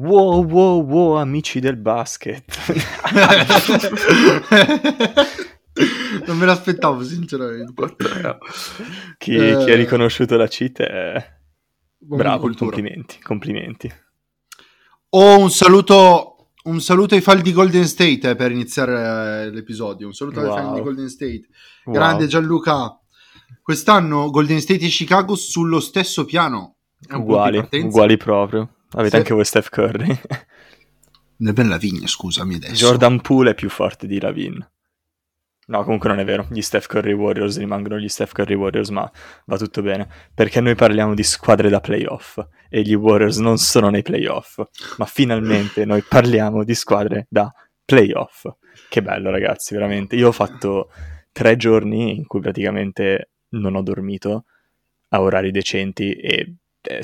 Wow, wow, wow, amici del basket. non me l'aspettavo, sinceramente. chi, eh... chi, ha riconosciuto la cheat è bravo, complimenti, complimenti. Ho un saluto, un saluto ai falli di Golden State eh, per iniziare eh, l'episodio. Un saluto wow. ai falli di Golden State. Grande wow. Gianluca. Quest'anno Golden State e Chicago sullo stesso piano. Uguali, uguali proprio. Avete sì. anche voi Steph Curry. Ne la vigna, scusami adesso. Jordan Poole è più forte di Lavin. No, comunque non è vero. Gli Steph Curry Warriors rimangono gli Steph Curry Warriors, ma va tutto bene. Perché noi parliamo di squadre da playoff e gli Warriors non sono nei playoff. Ma finalmente noi parliamo di squadre da playoff. Che bello, ragazzi, veramente. Io ho fatto tre giorni in cui praticamente non ho dormito a orari decenti e eh,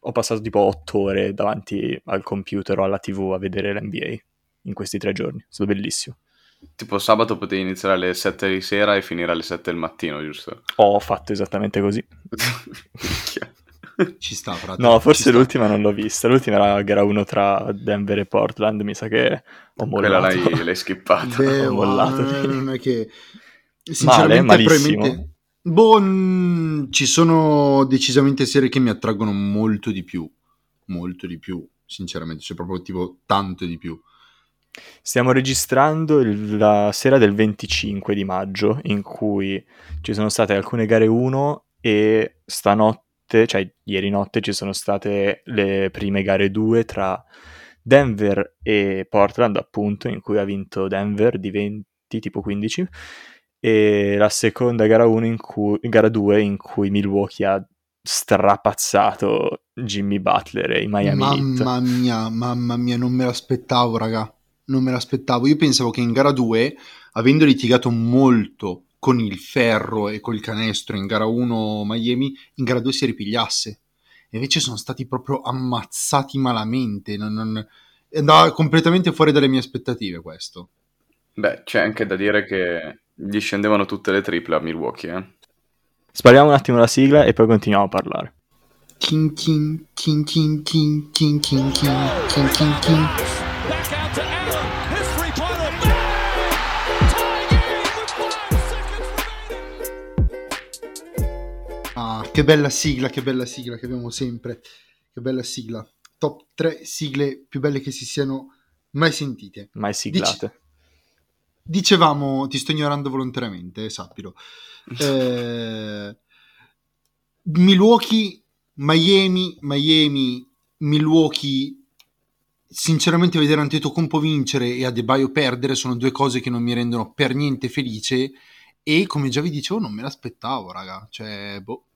ho passato tipo otto ore davanti al computer o alla tv a vedere l'NBA in questi tre giorni. È stato bellissimo. Tipo sabato potevi iniziare alle 7 di sera e finire alle 7 del mattino, giusto? Ho fatto esattamente così. Ci sta, frate. No, forse l'ultima non l'ho vista. L'ultima era gara 1 tra Denver e Portland. Mi sa che ho mollato. Quella l'hai, l'hai skippata. Beh, ho mollato. Non è che... Male, malissimo. Boh, ci sono decisamente serie che mi attraggono molto di più. Molto di più, sinceramente. Cioè, proprio tipo tanto di più. Stiamo registrando il, la sera del 25 di maggio, in cui ci sono state alcune gare 1 e stanotte, cioè ieri notte, ci sono state le prime gare 2 tra Denver e Portland, appunto, in cui ha vinto Denver di 20, tipo 15, e la seconda gara 1 in cui, gara 2 in cui Milwaukee ha strapazzato Jimmy Butler e i Miami Mamma Heat. mia, mamma mia, non me l'aspettavo, raga non me l'aspettavo. Io pensavo che in gara 2, avendo litigato molto con il ferro e col canestro in gara 1 Miami, in gara 2 si ripigliasse. E invece sono stati proprio ammazzati malamente. Non, non... Andava completamente fuori dalle mie aspettative questo. Beh, c'è anche da dire che gli scendevano tutte le triple a Milwaukee, eh? Spariamo un attimo la sigla e poi continuiamo a parlare. King king king king king king king king king king king che bella sigla, che bella sigla che abbiamo sempre. Che bella sigla. Top 3 sigle più belle che si siano mai sentite. Mai siglate. Dice, dicevamo, ti sto ignorando volontariamente, sappilo. Eh, Milwaukee, Miami, Miami, Milwaukee. Sinceramente, vedere Antetokounmpo vincere e Adebayo perdere sono due cose che non mi rendono per niente felice. E come già vi dicevo, non me l'aspettavo, raga. Cioè, boh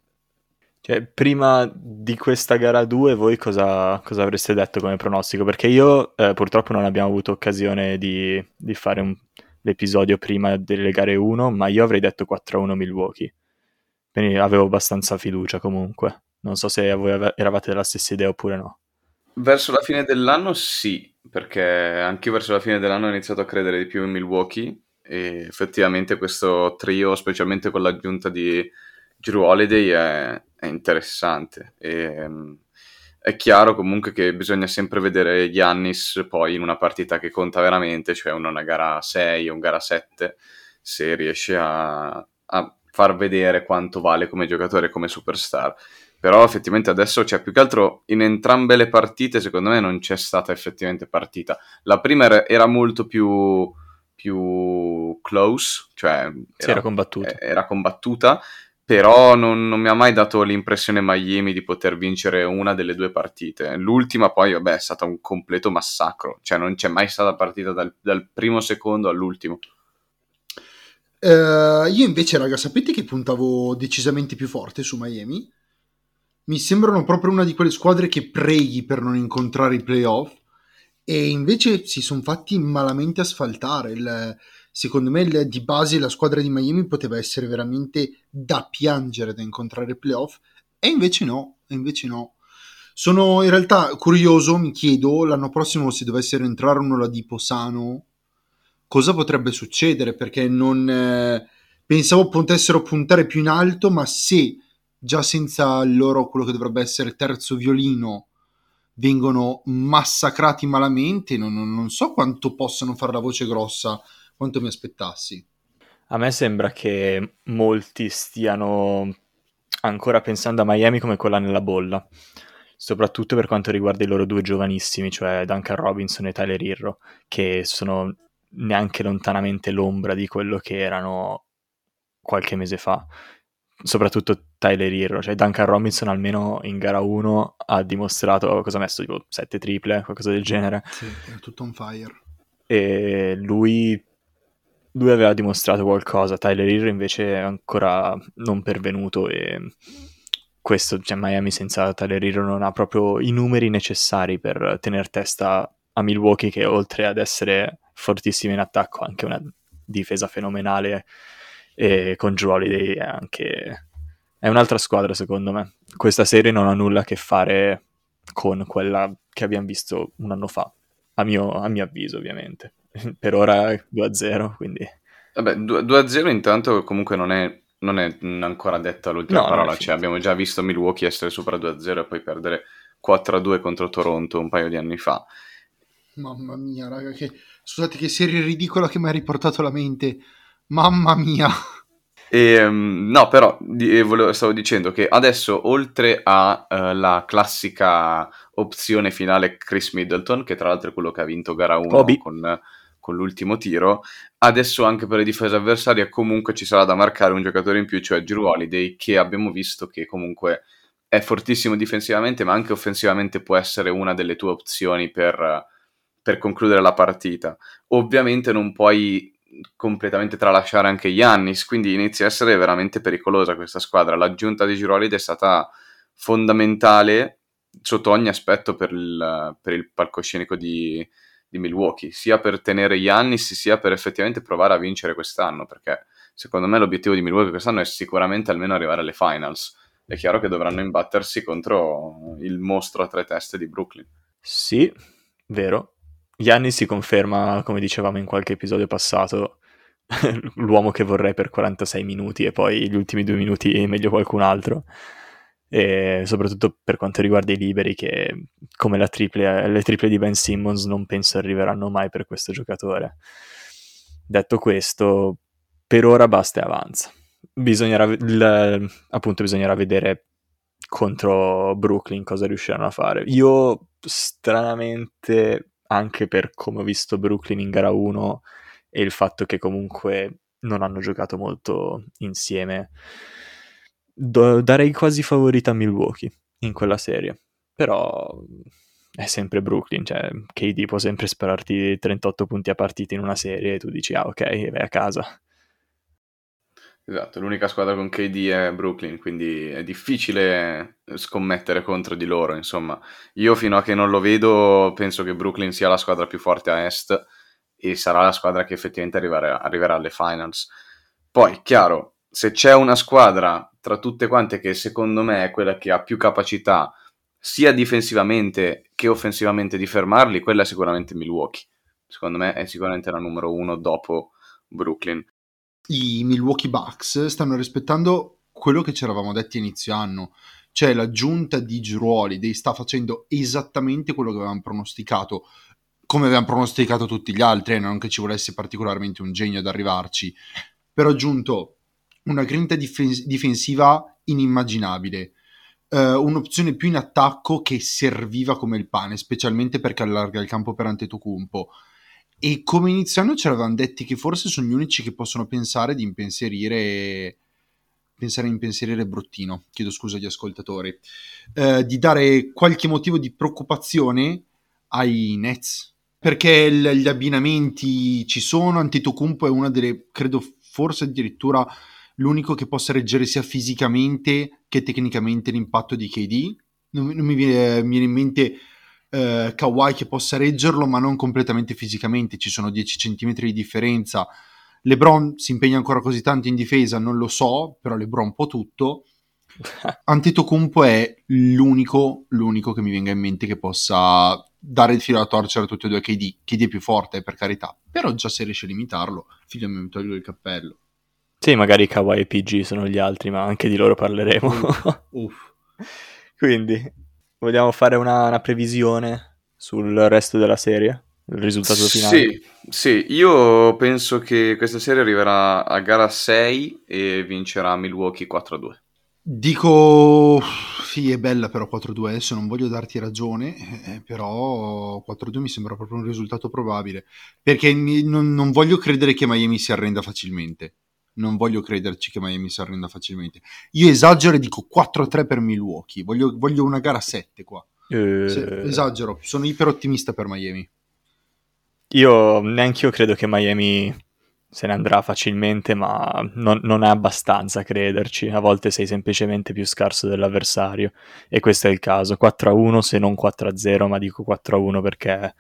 cioè, prima di questa gara 2 voi cosa, cosa, avreste detto come pronostico? Perché io eh, purtroppo non abbiamo avuto occasione di, di fare un, l'episodio prima delle gare 1, ma io avrei detto 4-1 Milwaukee. Quindi avevo abbastanza fiducia comunque. Non so se voi eravate della stessa idea oppure no. Verso la fine dell'anno sì, perché anche io verso la fine dell'anno ho iniziato a credere di più in Milwaukee e effettivamente questo trio, specialmente con l'aggiunta di Drew Holiday, è, è interessante. E, um, è chiaro comunque che bisogna sempre vedere Giannis poi in una partita che conta veramente, cioè una gara 6 o una gara 7, se riesce a, a far vedere quanto vale come giocatore, come superstar. Però effettivamente adesso, cioè più che altro in entrambe le partite, secondo me non c'è stata effettivamente partita. La prima era, era molto più, più close, cioè era, era combattuta. Era combattuta però non, non, mi ha mai dato l'impressione Miami di poter vincere una delle due partite. L'ultima poi, vabbè, è stata un completo massacro, cioè non c'è mai stata partita dal, dal primo secondo all'ultimo. Uh, io invece, raga, sapete che puntavo decisamente più forte su Miami? Mi sembrano proprio una di quelle squadre che preghi per non incontrare i playoff e invece si sono fatti malamente asfaltare. Il, secondo me di base la squadra di Miami poteva essere veramente da piangere da incontrare playoff e invece no, invece no. Sono in realtà curioso, mi chiedo, l'anno prossimo se dovesse entrare uno la Dipo sano, cosa potrebbe succedere? Perché non... Eh, pensavo potessero puntare più in alto, ma se già senza loro quello che dovrebbe essere terzo violino vengono massacrati malamente, non, non, non so quanto possano fare la voce grossa, quanto mi aspettassi. A me sembra che molti stiano ancora pensando a Miami come quella nella bolla, soprattutto per quanto riguarda i loro due giovanissimi, cioè Duncan Robinson e Tyler Irro, che sono neanche lontanamente l'ombra di quello che erano qualche mese fa. Soprattutto Tyler Irro, cioè Duncan Robinson almeno in gara 1 ha dimostrato, cosa ha messo, tipo 7 triple, qualcosa del genere. Sì, è tutto on fire. E lui lui aveva dimostrato qualcosa, Tyler Hill invece è ancora non pervenuto e questo, cioè Miami senza Tyler Hill non ha proprio i numeri necessari per tenere testa a Milwaukee che oltre ad essere fortissima in attacco ha anche una difesa fenomenale e con Drew è anche è un'altra squadra secondo me. Questa serie non ha nulla a che fare con quella che abbiamo visto un anno fa a mio, a mio avviso ovviamente per ora 2-0, quindi... Vabbè, 2-0 intanto comunque non è, non è ancora detta l'ultima no, parola, cioè abbiamo già visto Milwaukee essere sopra 2-0 e poi perdere 4-2 contro Toronto un paio di anni fa. Mamma mia, raga, che... scusate che serie ridicola che mi ha riportato alla mente. Mamma mia. E, um, no, però di, volevo, stavo dicendo che adesso, oltre alla uh, classica opzione finale Chris Middleton, che tra l'altro è quello che ha vinto gara 1 con, con, l'ultimo tiro, adesso anche per le difese avversarie comunque ci sarà da marcare un giocatore in più, cioè Drew Holiday, che abbiamo visto che comunque è fortissimo difensivamente, ma anche offensivamente può essere una delle tue opzioni per, per concludere la partita. Ovviamente non puoi completamente tralasciare anche Yannis, quindi inizia a essere veramente pericolosa questa squadra. L'aggiunta di Girolide è stata fondamentale sotto ogni aspetto per il, per il palcoscenico di, di, Milwaukee, sia per tenere Yannis sia per effettivamente provare a vincere quest'anno, perché secondo me l'obiettivo di Milwaukee quest'anno è sicuramente almeno arrivare alle finals. È chiaro che dovranno imbattersi contro il mostro a tre teste di Brooklyn. Sì, vero, Gianni si conferma, come dicevamo in qualche episodio passato, l'uomo che vorrei per 46 minuti e poi gli ultimi due minuti meglio qualcun altro. E soprattutto per quanto riguarda i liberi, che come triple, le triple di Ben Simmons non penso arriveranno mai per questo giocatore. Detto questo, per ora basta e avanza. Bisognerà, il, appunto, bisognerà vedere contro Brooklyn cosa riusciranno a fare. Io stranamente anche per come ho visto Brooklyn in gara 1 e il fatto che comunque non hanno giocato molto insieme. Do- darei quasi favorita a Milwaukee in quella serie, però è sempre Brooklyn, cioè KD può sempre spararti 38 punti a partita in una serie e tu dici ah ok, vai a casa. Esatto, l'unica squadra con KD è Brooklyn, quindi è difficile scommettere contro di loro, insomma. Io fino a che non lo vedo penso che Brooklyn sia la squadra più forte a est e sarà la squadra che effettivamente arriverà, arriverà alle finals. Poi, chiaro, se c'è una squadra tra tutte quante che secondo me è quella che ha più capacità sia difensivamente che offensivamente di fermarli, quella è sicuramente Milwaukee. Secondo me è sicuramente la numero uno dopo Brooklyn i Milwaukee Bucks stanno rispettando quello che ci eravamo detti inizio anno, cioè l'aggiunta di Giruoli sta facendo esattamente quello che avevamo pronosticato, come avevamo pronosticato tutti gli altri, eh, non che ci volesse particolarmente un genio ad arrivarci, però ha aggiunto una grinta dif- difensiva inimmaginabile, uh, un'opzione più in attacco che serviva come il pane, specialmente perché allarga il campo per Antetokounmpo. E come iniziano ci eravamo detti che forse sono gli unici che possono pensare di impensierire pensare a impensierire Bruttino, chiedo scusa agli ascoltatori, eh, di dare qualche motivo di preoccupazione ai Nets, perché l- gli abbinamenti ci sono, Antetokounmpo è una delle, credo forse addirittura l'unico che possa reggere sia fisicamente che tecnicamente l'impatto di KD, non, non mi, viene, mi viene in mente eh, Kawhi che possa reggerlo, ma non completamente fisicamente. Ci sono 10 cm di differenza. LeBron si impegna ancora così tanto in difesa, non lo so, però LeBron può tutto. Antetokounmpo è l'unico, l'unico che mi venga in mente che possa dare il filo alla torcere a tutti e due KD. KD è più forte, per carità, però già se riesce a limitarlo, figlio mi tolgo il cappello. Sì, magari Kawhi e PG sono gli altri, ma anche di loro parleremo. Uff. Quindi, vogliamo fare una, una previsione sul resto della serie? Il risultato finale? Sì, sì, io penso che questa serie arriverà a gara 6 e vincerà Milwaukee 4-2. Dico, sì, è bella però 4-2, adesso non voglio darti ragione, eh, però 4-2 mi sembra proprio un risultato probabile, perché mi- non, non voglio credere che Miami si arrenda facilmente, non voglio crederci che Miami si arrenda facilmente. Io esagero e dico 4-3 per Milwaukee, voglio, voglio una gara 7 qua. Eh, Se- esagero, sono iper ottimista per Miami. Io neanche io credo che Miami se ne andrà facilmente, ma non, non è abbastanza crederci. A volte sei semplicemente più scarso dell'avversario e questo è il caso. 4-1 se non 4-0, ma dico 4-1 perché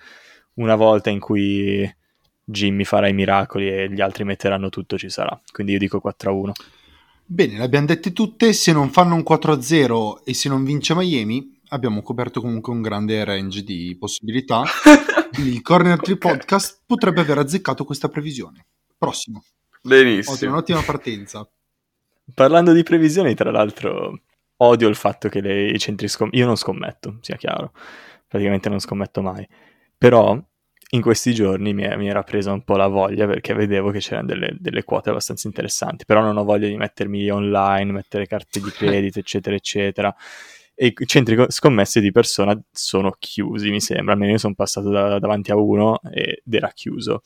una volta in cui Jimmy farà i miracoli e gli altri metteranno tutto ci sarà. Quindi io dico 4-1. Bene, le abbiamo dette tutte, se non fanno un 4-0 e se non vince Miami, abbiamo coperto comunque un grande range di possibilità. Il Corner 3 Ok. Podcast potrebbe aver azzeccato questa previsione. Prossimo. Benissimo. un'ottima partenza. Parlando di previsioni, tra l'altro, odio il fatto che le, i centri scommettono. Io non scommetto, sia chiaro. Praticamente non scommetto mai. Però in questi giorni mi, è- mi era presa un po' la voglia perché vedevo che c'erano delle, delle quote abbastanza interessanti. Però non ho voglia di mettermi online, mettere carte di credito, eccetera, eccetera. E i centri co- scommesse di persona sono chiusi, mi sembra. Almeno io sono passato da- davanti a uno ed era chiuso.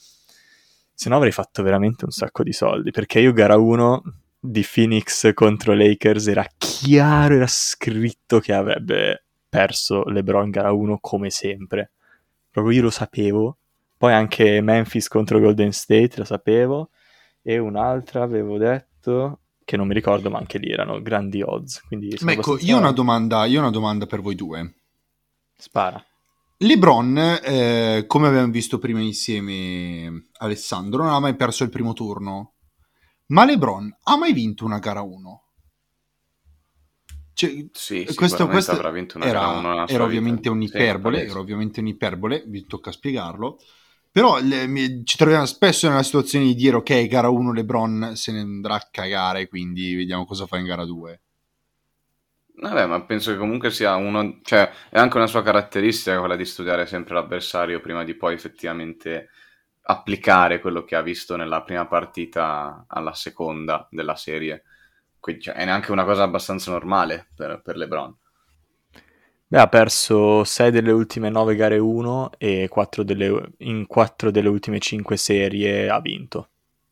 Se no avrei fatto veramente un sacco di soldi perché io gara 1 di Phoenix contro Lakers era chiaro, era scritto che avrebbe perso LeBron gara 1 come sempre. Proprio io lo sapevo. Poi anche Memphis contro Golden State lo sapevo. E un'altra avevo detto che non mi ricordo, ma anche lì erano grandi odds. Ma ecco, abbastanza- io ho una domanda, io ho una domanda per voi due. Spara. LeBron, eh, come abbiamo visto prima insieme Alessandro, non ha mai perso il primo turno. Ma LeBron ha mai vinto una gara 1? Cioè, Sì, questo, questo avrà vinto una era, sua era ovviamente Sì, un'iperbole, palese. era ovviamente un'iperbole, vi tocca spiegarlo. Però le- mi- ci troviamo spesso nella situazione di dire ok, gara 1 LeBron se ne andrà a cagare, quindi vediamo cosa fa in gara 2. Vabbè, ma penso che comunque sia uno, cioè è anche una sua caratteristica quella di studiare sempre l'avversario prima di poi effettivamente applicare quello che ha visto nella prima partita alla seconda della serie. Quindi cioè, è neanche una cosa abbastanza normale per, per LeBron. Beh, ha perso 6 delle ultime 9 gare 1 e quattro delle- in 4 delle ultime 5 serie ha vinto,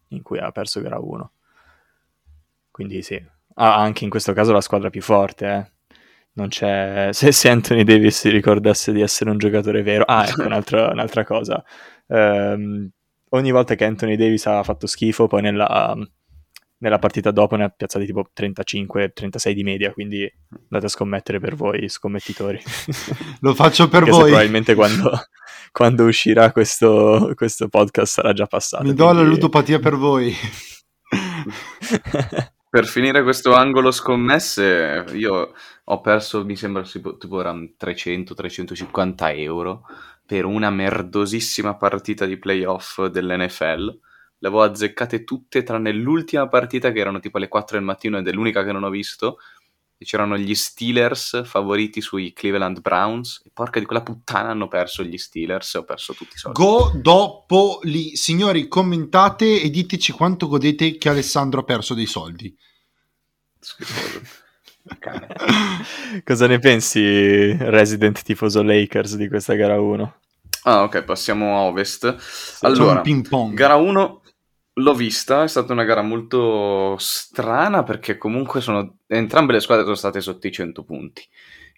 in cui ha perso gara 1. Quindi sì, ha anche in questo caso la squadra più forte. eh. Non c'è... Se, se Anthony Davis si ricordasse di essere un giocatore vero... Ah, ecco, un'altra, un'altra cosa. Ehm, ogni volta che Anthony Davis ha fatto schifo, poi nella, nella partita dopo ne ha piazzati tipo 35-36 di media, quindi andate a scommettere per voi, scommettitori. Lo faccio per Anche voi. probabilmente quando, quando uscirà questo, questo podcast sarà già passato. Mi do la quindi- ludopatia per voi. Per finire questo angolo scommesse, io ho perso, mi sembra, tipo, tipo erano 300-350 euro per una merdosissima partita di playoff dell'NFL. Le avevo azzeccate tutte tranne l'ultima partita che erano tipo alle 4 del mattino ed è l'unica che non ho visto. E c'erano gli Steelers favoriti sui Cleveland Browns. E porca di quella puttana hanno perso gli Steelers e ho perso tutti i soldi. Go dopo lì. Signori, commentate e diteci quanto godete che Alessandro ha perso dei soldi. Schifoso. Cosa ne pensi, Resident tifoso Lakers, di questa gara 1? Ah, ok, passiamo a Ovest. Allora, ping pong. Gara 1 l'ho vista, è stata una gara molto strana perché comunque sono, entrambe le squadre sono state sotto i 100 punti,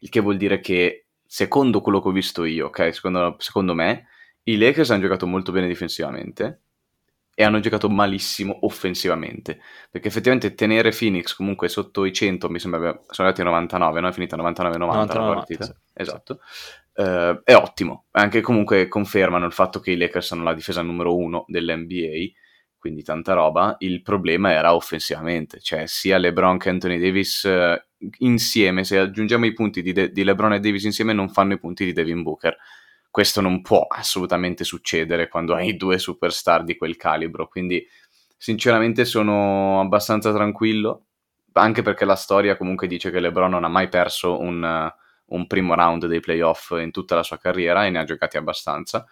il che vuol dire che secondo quello che ho visto io, ok, secondo, secondo me, i Lakers hanno giocato molto bene difensivamente e hanno giocato malissimo offensivamente, perché effettivamente tenere Phoenix comunque sotto i 100, mi sembra, sono arrivati ai 99, no? È finita 99-90 la 99, partita, sì. esatto. Eh, è ottimo, anche comunque confermano il fatto che i Lakers hanno la difesa numero uno dell'NBA, quindi tanta roba. Il problema era offensivamente, cioè sia LeBron che Anthony Davis eh, insieme, se aggiungiamo i punti di, De- di LeBron e Davis insieme, non fanno i punti di Devin Booker. Questo non può assolutamente succedere quando hai due superstar di quel calibro, quindi sinceramente sono abbastanza tranquillo, anche perché la storia comunque dice che LeBron non ha mai perso un, un primo round dei playoff in tutta la sua carriera e ne ha giocati abbastanza.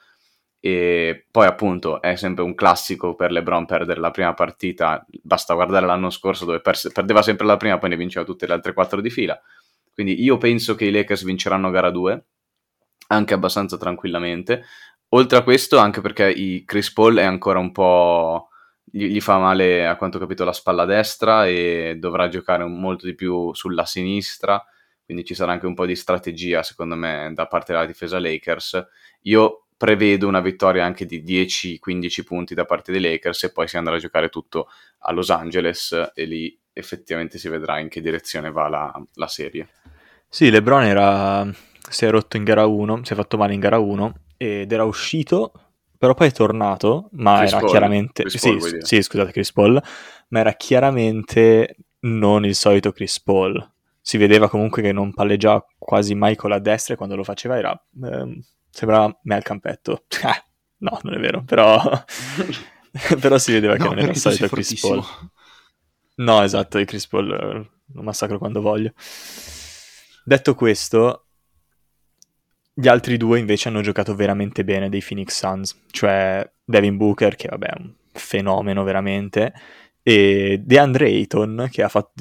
E poi appunto è sempre un classico per LeBron perdere la prima partita, basta guardare l'anno scorso dove perse, perdeva sempre la prima, poi ne vinceva tutte le altre quattro di fila. Quindi io penso che i Lakers vinceranno gara 2, anche abbastanza tranquillamente. Oltre a questo, anche perché i Chris Paul è ancora un po'... Gli, gli fa male, a quanto ho capito, la spalla destra e dovrà giocare molto di più sulla sinistra, quindi ci sarà anche un po' di strategia, secondo me, da parte della difesa Lakers. Io prevedo una vittoria anche di 10-15 punti da parte dei Lakers e poi si andrà a giocare tutto a Los Angeles e lì effettivamente si vedrà in che direzione va la, la serie. Sì, LeBron era, si è rotto in gara 1, si è fatto male in gara 1 ed era uscito, però poi è tornato, ma Chris era Paul, chiaramente... Chris sì, Paul, sì, scusate Chris Paul, ma era chiaramente non il solito Chris Paul. Si vedeva comunque che non palleggiava quasi mai con la destra e quando lo faceva era... ehm, sembrava me al campetto. Eh, no, non è vero, però... però si vedeva che No, non era il solito Chris Paul. No, esatto, il Chris Paul eh, lo massacro quando voglio. Detto questo, gli altri due invece hanno giocato veramente bene dei Phoenix Suns, cioè Devin Booker, che vabbè è un fenomeno veramente, e DeAndre Ayton, che ha fatto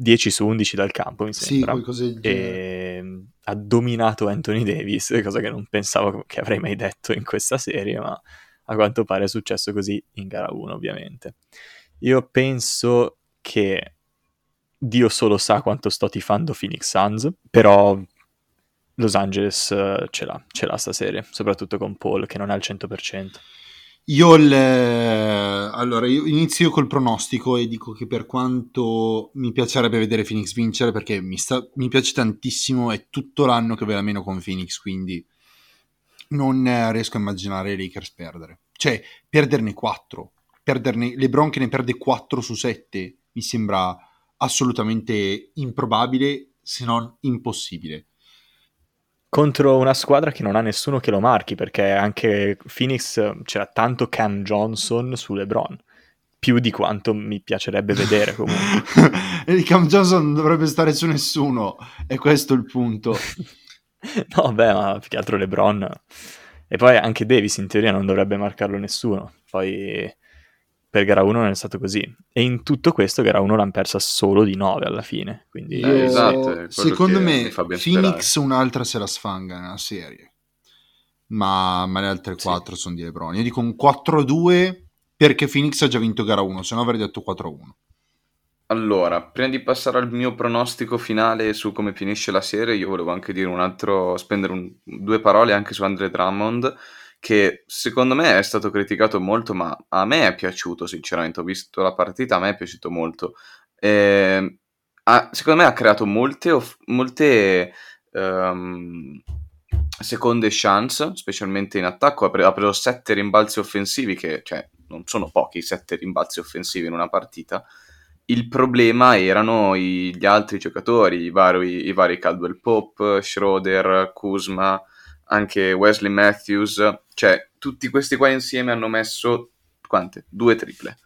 10 su 11 dal campo, mi Sì, sembra, genere. e ha dominato Anthony Davis, cosa che non pensavo che avrei mai detto in questa serie, ma a quanto pare è successo così in gara 1, ovviamente. Io penso che Dio solo sa quanto sto tifando Phoenix Suns, però Los Angeles eh, ce l'ha, ce l'ha sta serie, soprattutto con Paul che non è al 100%. Io il- allora io inizio col pronostico e dico che per quanto mi piacerebbe vedere Phoenix vincere perché mi, sta- mi piace tantissimo è tutto l'anno che ve la meno con Phoenix quindi non eh, riesco a immaginare i Lakers perdere. Cioè perderne 4 perderne LeBron che ne perde 4 su 7 mi sembra assolutamente improbabile se non impossibile Contro una squadra che non ha nessuno che lo marchi, perché anche Phoenix c'era tanto Cam Johnson su LeBron, più di quanto mi piacerebbe vedere comunque. e Cam Johnson non dovrebbe stare su nessuno è questo il punto No, beh, ma più che altro LeBron. E poi anche Davis in teoria non dovrebbe marcarlo nessuno. Poi per gara 1 non è stato così. E in tutto questo gara 1 l'hanno persa solo di 9 alla fine. Quindi Io- Eh, esatto, è quello secondo me Phoenix un'altra se la sfanga nella serie, ma, ma le altre Sì. 4 sono di LeBron. Io dico un 4-2 perché Phoenix ha già vinto gara 1, se no avrei detto 4-1. Allora, prima di passare al mio pronostico finale su come finisce la serie, io volevo anche dire un altro, spendere un- due parole anche su Andre Drummond, che secondo me è stato criticato molto, ma a me è piaciuto sinceramente, ho visto la partita, a me è piaciuto molto. Eh, ha- secondo me ha creato molte, off- molte ehm, seconde chance, specialmente in attacco, ha, pre- ha preso sette rimbalzi offensivi, che cioè, non sono pochi sette rimbalzi offensivi in una partita. Il problema erano i- gli altri giocatori, i vari, i vari Caldwell Pope, Schroeder, Kuzma, anche Wesley Matthews, cioè tutti questi qua insieme hanno messo quante? Due triple.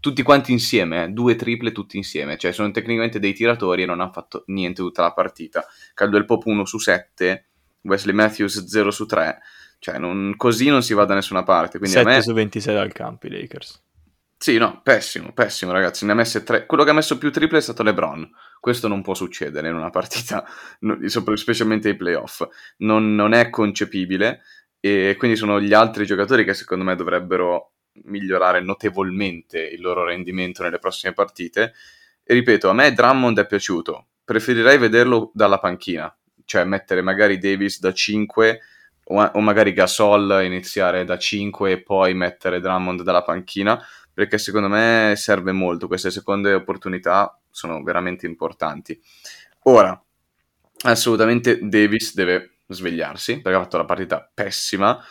Tutti quanti insieme, eh? due triple tutti insieme, cioè sono tecnicamente dei tiratori e non hanno fatto niente tutta la partita. Caldwell Pope 1 su 7, Wesley Matthews 0 su 3, cioè non- così non si va da nessuna parte. Quindi a 7 me su 26 dal campo i Lakers. Sì, no, pessimo, pessimo ragazzi. Ne ha messe tre. Quello che ha messo più triple è stato LeBron. Questo non può succedere in una partita, specialmente ai playoff. Non, non è concepibile e quindi sono gli altri giocatori che secondo me dovrebbero migliorare notevolmente il loro rendimento nelle prossime partite. E ripeto, a me Drummond è piaciuto. Preferirei vederlo dalla panchina, cioè mettere magari Davis da 5 o, o magari Gasol iniziare da 5 e poi mettere Drummond dalla panchina perché secondo me serve molto, queste seconde opportunità sono veramente importanti. Ora, assolutamente Davis deve svegliarsi, perché ha fatto la partita pessima.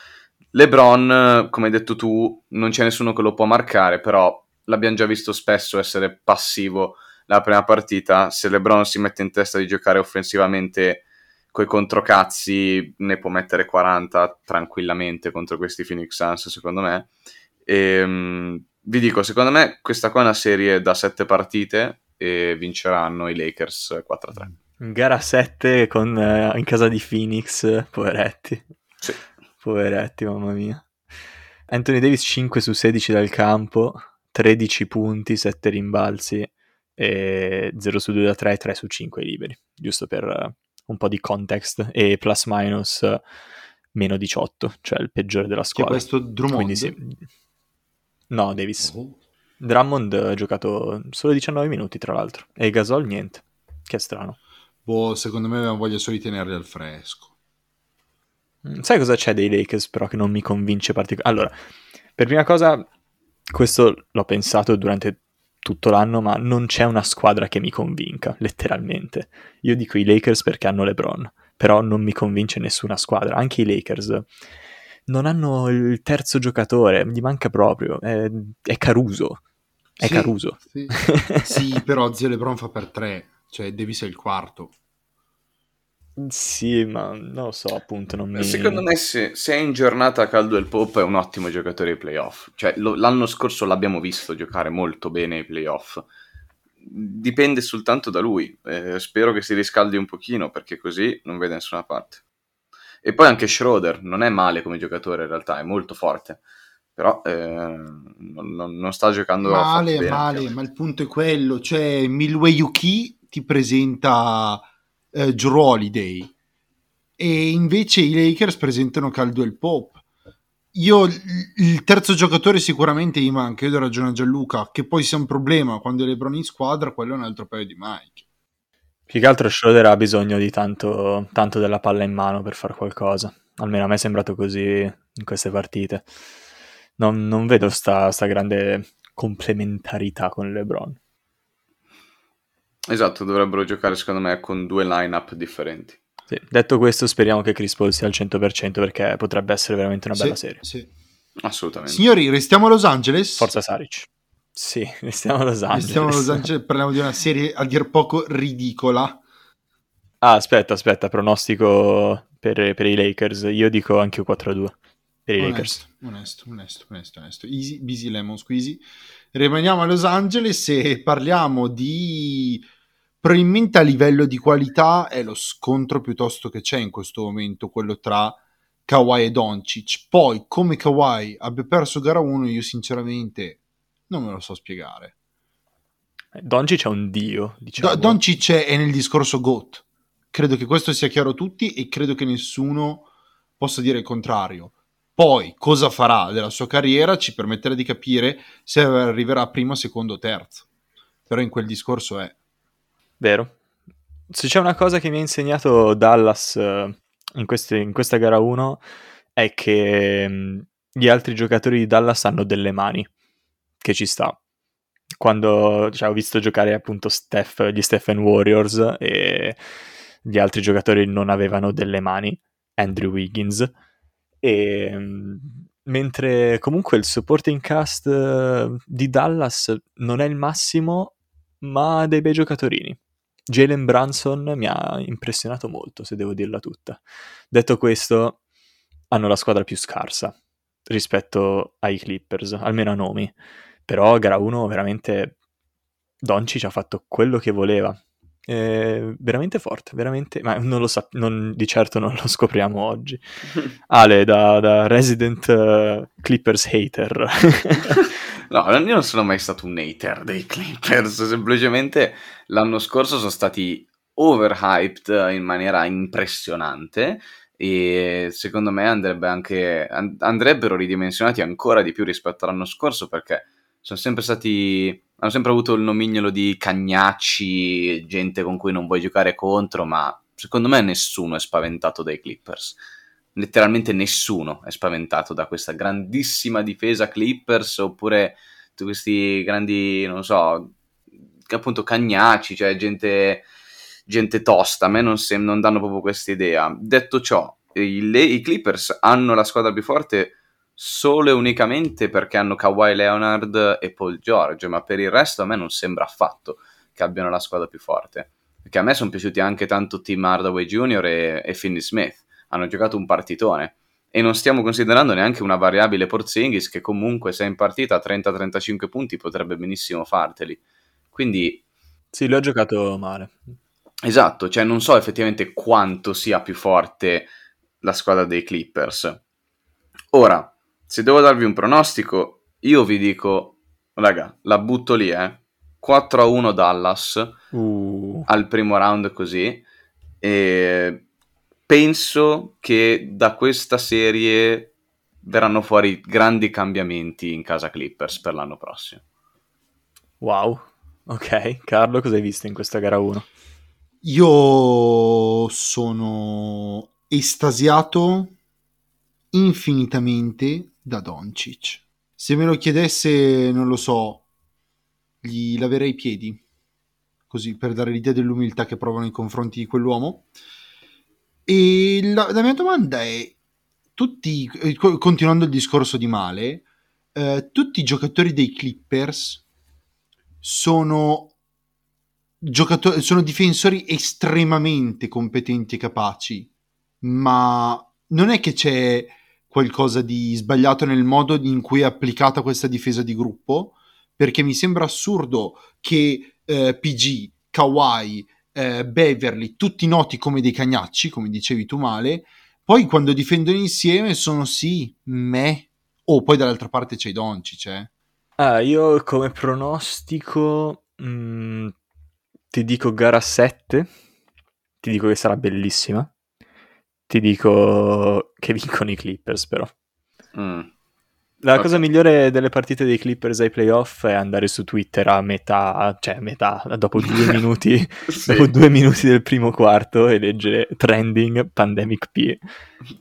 LeBron, come hai detto tu, non c'è nessuno che lo può marcare, però l'abbiamo già visto spesso essere passivo la prima partita. Se LeBron si mette in testa di giocare offensivamente coi controcazzi, ne può mettere 40 tranquillamente contro questi Phoenix Suns, secondo me. E, vi dico, secondo me questa qua è una serie da sette partite e vinceranno i Lakers 4-3. Gara 7 con, eh, in casa di Phoenix, poveretti. Sì. Poveretti, mamma mia. Anthony Davis 5 su 16 dal campo, 13 punti, 7 rimbalzi, e 0 su 2 da 3 3 su 5 liberi, giusto per uh, un po' di context, e plus minus uh, meno 18, cioè il peggiore della squadra. Che questo Drummond? Quindi sì. No, Davis. Oh. Drummond ha giocato solo 19 minuti, tra l'altro, e Gasol niente, che strano. Boh, secondo me avevano voglia solo di tenerli al fresco. Mm, sai cosa c'è dei Lakers però che non mi convince particolarmente? Allora, per prima cosa, questo l'ho pensato durante tutto l'anno, ma non c'è una squadra che mi convinca, letteralmente. Io dico i Lakers perché hanno LeBron, però non mi convince nessuna squadra. Anche i Lakers non hanno il terzo giocatore, gli manca proprio, è, è Caruso. È Sì, Caruso. Sì. Sì, però zio LeBron fa per tre, cioè Davis è il quarto. Sì, ma non lo so, appunto, non mi... Secondo me se, se è in giornata caldo il Pop è un ottimo giocatore ai playoff. Cioè, lo- l'anno scorso l'abbiamo visto giocare molto bene ai playoff. Dipende soltanto da lui. Eh, spero che si riscaldi un pochino perché così non vede nessuna parte. E poi anche Schroeder non è male come giocatore in realtà, è molto forte. Però eh, non, non- sta giocando Male, bene, male, ma il punto è quello, cioè Milway Yuki ti presenta eh, Drew Holiday e invece i Lakers presentano Caldwell Pope. Io il- terzo giocatore sicuramente gli manca, io do ragione a Gianluca, che poi sia un problema quando è LeBron in squadra, quello è un altro paio di maniche. Più che altro Schroeder ha bisogno di tanto, tanto della palla in mano per fare qualcosa. Almeno a me è sembrato così in queste partite. Non, non vedo sta, sta grande complementarità con LeBron. Esatto, dovrebbero giocare secondo me con due line-up differenti. Sì. Detto questo, speriamo che Chris Paul sia al 100% perché potrebbe essere veramente una bella Sì, serie. sì. Assolutamente. Signori, restiamo a Los Angeles. Forza Saric. Sì, restiamo a Los Angeles. Restiamo a Los Angeles, parliamo di una serie a dir poco ridicola. Ah, aspetta, aspetta, pronostico per, per i Lakers. Io dico anche 4-2 per i Lakers. Onesto, onesto, onesto, onesto, onesto. Easy, busy lemon squeezy. Rimaniamo a Los Angeles e parliamo di probabilmente a livello di qualità è lo scontro piuttosto che c'è in questo momento, quello tra Kawhi e Doncic. Poi, come Kawhi abbia perso gara 1, io sinceramente non me lo so spiegare. Eh, Doncic è un dio, diciamo. Do- Doncic è nel discorso GOAT. Credo che questo sia chiaro a tutti e credo che nessuno possa dire il contrario. Poi, cosa farà della sua carriera ci permetterà di capire se arriverà primo, secondo o terzo. Però in quel discorso è... Vero. Se c'è una cosa che mi ha insegnato Dallas eh, in, queste- in questa gara 1 è che mh, gli altri giocatori di Dallas hanno delle mani, che ci sta. Quando cioè, ho visto giocare appunto Steph, gli Stephen Warriors e gli altri giocatori non avevano delle mani, Andrew Wiggins, e mh, mentre comunque il supporting cast eh, di Dallas non è il massimo, ma dei bei giocatori. Jalen Branson mi ha impressionato molto, se devo dirla tutta. Detto questo, hanno la squadra più scarsa rispetto ai Clippers, almeno a nomi. Però gara 1 veramente Doncic ha fatto quello che voleva. È veramente forte, veramente, ma non lo sa, non- di certo non lo scopriamo oggi. Ale, da, da resident eh, Clippers hater. No, io non sono mai stato un hater dei Clippers, semplicemente l'anno scorso sono stati overhyped in maniera impressionante e secondo me andrebbe anche, and- andrebbero ridimensionati ancora di più rispetto all'anno scorso perché sono sempre stati, hanno sempre avuto il nomignolo di cagnacci, gente con cui non vuoi giocare contro, ma secondo me nessuno è spaventato dai Clippers letteralmente nessuno è spaventato da questa grandissima difesa Clippers oppure tutti questi grandi, non so, appunto cagnacci, cioè gente, gente tosta. A me non, sem- non danno proprio questa idea. Detto ciò, i, le- i Clippers hanno la squadra più forte solo e unicamente perché hanno Kawhi Leonard e Paul George, ma per il resto a me non sembra affatto che abbiano la squadra più forte. Perché a me sono piaciuti anche tanto Tim Hardaway Jr. e, e Finney Smith hanno giocato un partitone e non stiamo considerando neanche una variabile Porzingis che comunque se è in partita a 30-35 punti potrebbe benissimo farteli. Quindi sì, lui ha giocato male. Esatto, cioè non so effettivamente quanto sia più forte la squadra dei Clippers. Ora, se devo darvi un pronostico, io vi dico, raga, la butto lì, eh. 4 a 1 Dallas Uh, al primo round così. E penso che da questa serie verranno fuori grandi cambiamenti in casa Clippers per l'anno prossimo. wow. Ok, Carlo, cosa hai visto in questa gara 1? Io sono estasiato infinitamente da Doncic. Se me lo chiedesse, non lo so, gli laverei i piedi, così per dare l'idea dell'umiltà che provano nei confronti di quell'uomo. E la, la mia domanda è, tutti, eh, co- continuando il discorso di Male, eh, tutti i giocatori dei Clippers sono, giocatori, sono difensori estremamente competenti e capaci, ma non è che c'è qualcosa di sbagliato nel modo in cui è applicata questa difesa di gruppo, perché mi sembra assurdo che eh, PG, Kawhi, eh, Beverly, tutti noti come dei cagnacci, come dicevi tu male, poi quando difendono insieme sono sì, me. Oh, poi dall'altra parte c'è Doncic, eh. Ah, io come pronostico mm, ti dico gara 7, ti dico che sarà bellissima, ti dico che vincono i Clippers però. Mm. La Ok. cosa migliore delle partite dei Clippers ai playoff è andare su Twitter a metà, cioè a metà, dopo due minuti, Sì. dopo due minuti del primo quarto e leggere trending Pandemic P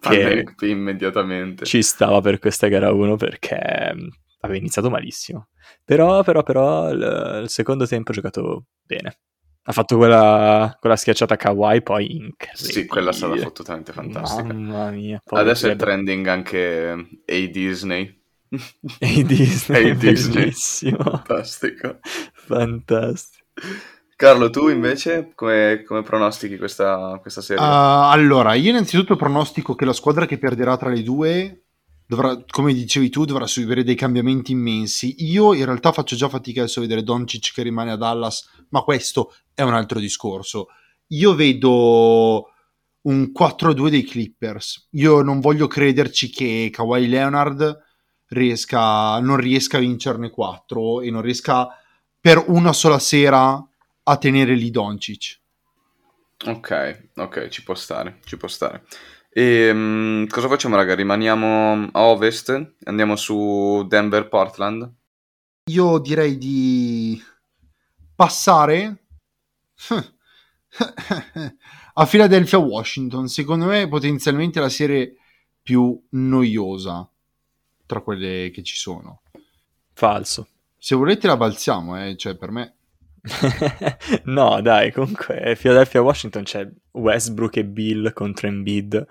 Pandemic P immediatamente. ci stava per questa gara 1 perché mh, aveva iniziato malissimo. Però, però, però, il, il secondo tempo ha giocato bene. Ha fatto quella, quella schiacciata a Kawhi, poi incredibile. Sì, quella è stata fottutamente fantastica. Mamma mia. Adesso è trending anche A Disney. E Disney, E Disney. bellissimo. Fantastico. Fantastico. Carlo, tu invece come, come pronostichi questa, questa serie? Uh, allora, io innanzitutto pronostico che la squadra che perderà tra le due dovrà, come dicevi tu, dovrà subire dei cambiamenti immensi. Io in realtà faccio già fatica adesso a vedere Doncic che rimane a Dallas, ma questo è un altro discorso. Io vedo un 4-2 dei Clippers. Io non voglio crederci che Kawhi Leonard riesca, non riesca a vincerne 4 e non riesca per una sola sera a tenere lì Doncic. Ok, ok, ci può stare, ci può stare. E mm, cosa facciamo, raga? Rimaniamo a ovest? Andiamo su Denver-Portland? Io direi di passare a Philadelphia Washington. Secondo me è potenzialmente la serie più noiosa tra quelle che ci sono. Falso. Se volete la balziamo, eh, cioè per me no, dai, comunque Philadelphia Washington c'è Westbrook e Bill contro Embiid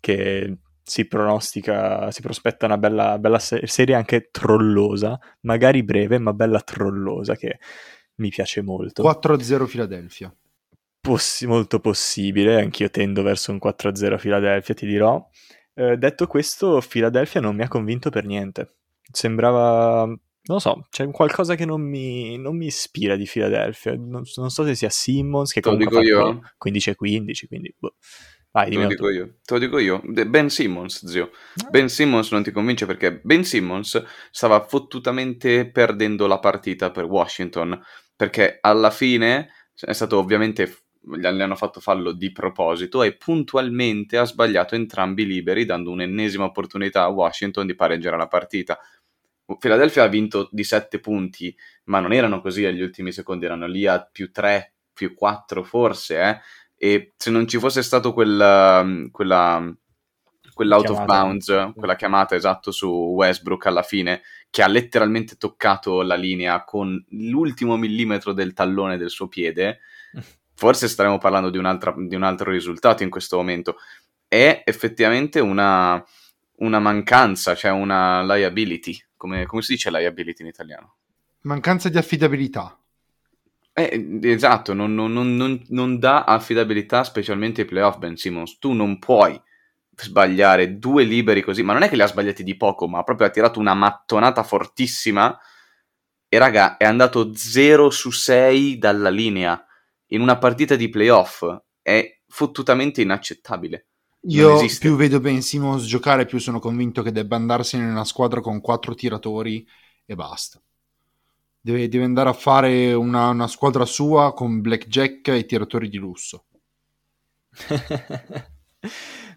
che si pronostica, si prospetta una bella, bella se- serie anche trollosa, magari breve, ma bella trollosa che mi piace molto. 4-0 Philadelphia. Possi- molto possibile, anch'io tendo verso un 4-0 a Philadelphia, ti dirò. Eh, detto questo, Philadelphia non mi ha convinto per niente. Sembrava, non lo so, c'è qualcosa che non mi, non mi ispira di Philadelphia. Non, non so se sia Simmons, che Te lo dico io? fatto 15-15, quindi... boh. Vai, Te lo dico io, te lo dico io. Ben Simmons, zio. Ben Simmons non ti convince perché Ben Simmons stava fottutamente perdendo la partita per Washington perché alla fine è stato ovviamente gli hanno fatto fallo di proposito e puntualmente ha sbagliato entrambi i liberi dando un'ennesima opportunità a Washington di pareggiare la partita. Philadelphia ha vinto di 7 punti, ma non erano così agli ultimi secondi, erano lì a più 3, più 4 forse, eh? e se non ci fosse stato quel, quella, quell'out of Chiamata. bounds, quella chiamata esatto su Westbrook alla fine, che ha letteralmente toccato la linea con l'ultimo millimetro del tallone del suo piede, forse staremo parlando di, un'altra, di un altro risultato in questo momento. È effettivamente una, una mancanza, cioè una liability. Come, come si dice liability in italiano? Mancanza di affidabilità. Eh, esatto, non, non- non- non- non dà affidabilità specialmente ai playoff Ben Simmons. Tu non puoi sbagliare due liberi così, ma non è che li ha sbagliati di poco, ma proprio ha tirato una mattonata fortissima e raga, è andato 0 su 6 dalla linea. in una partita di playoff è fottutamente inaccettabile. Io più vedo Ben Simmons giocare, più sono convinto che debba andarsene in una squadra con quattro tiratori e basta. Deve, deve andare a fare una, una, squadra sua con blackjack e tiratori di lusso.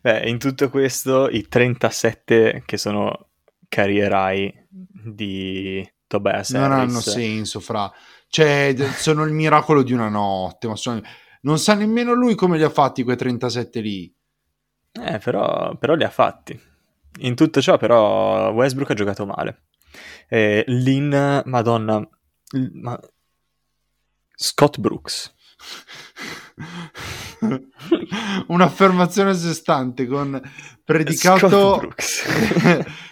Beh, in tutto questo, i 37 che sono career high di Tobias non Harris. hanno senso, fra. Cioè, sono il miracolo di una notte, ma sono... non sa nemmeno lui come li ha fatti quei 37 lì. Eh, però, però li ha fatti. In tutto ciò, però, Westbrook ha giocato male. Eh, Lin, madonna, ma... Scott Brooks. Un'affermazione a sé stante con predicato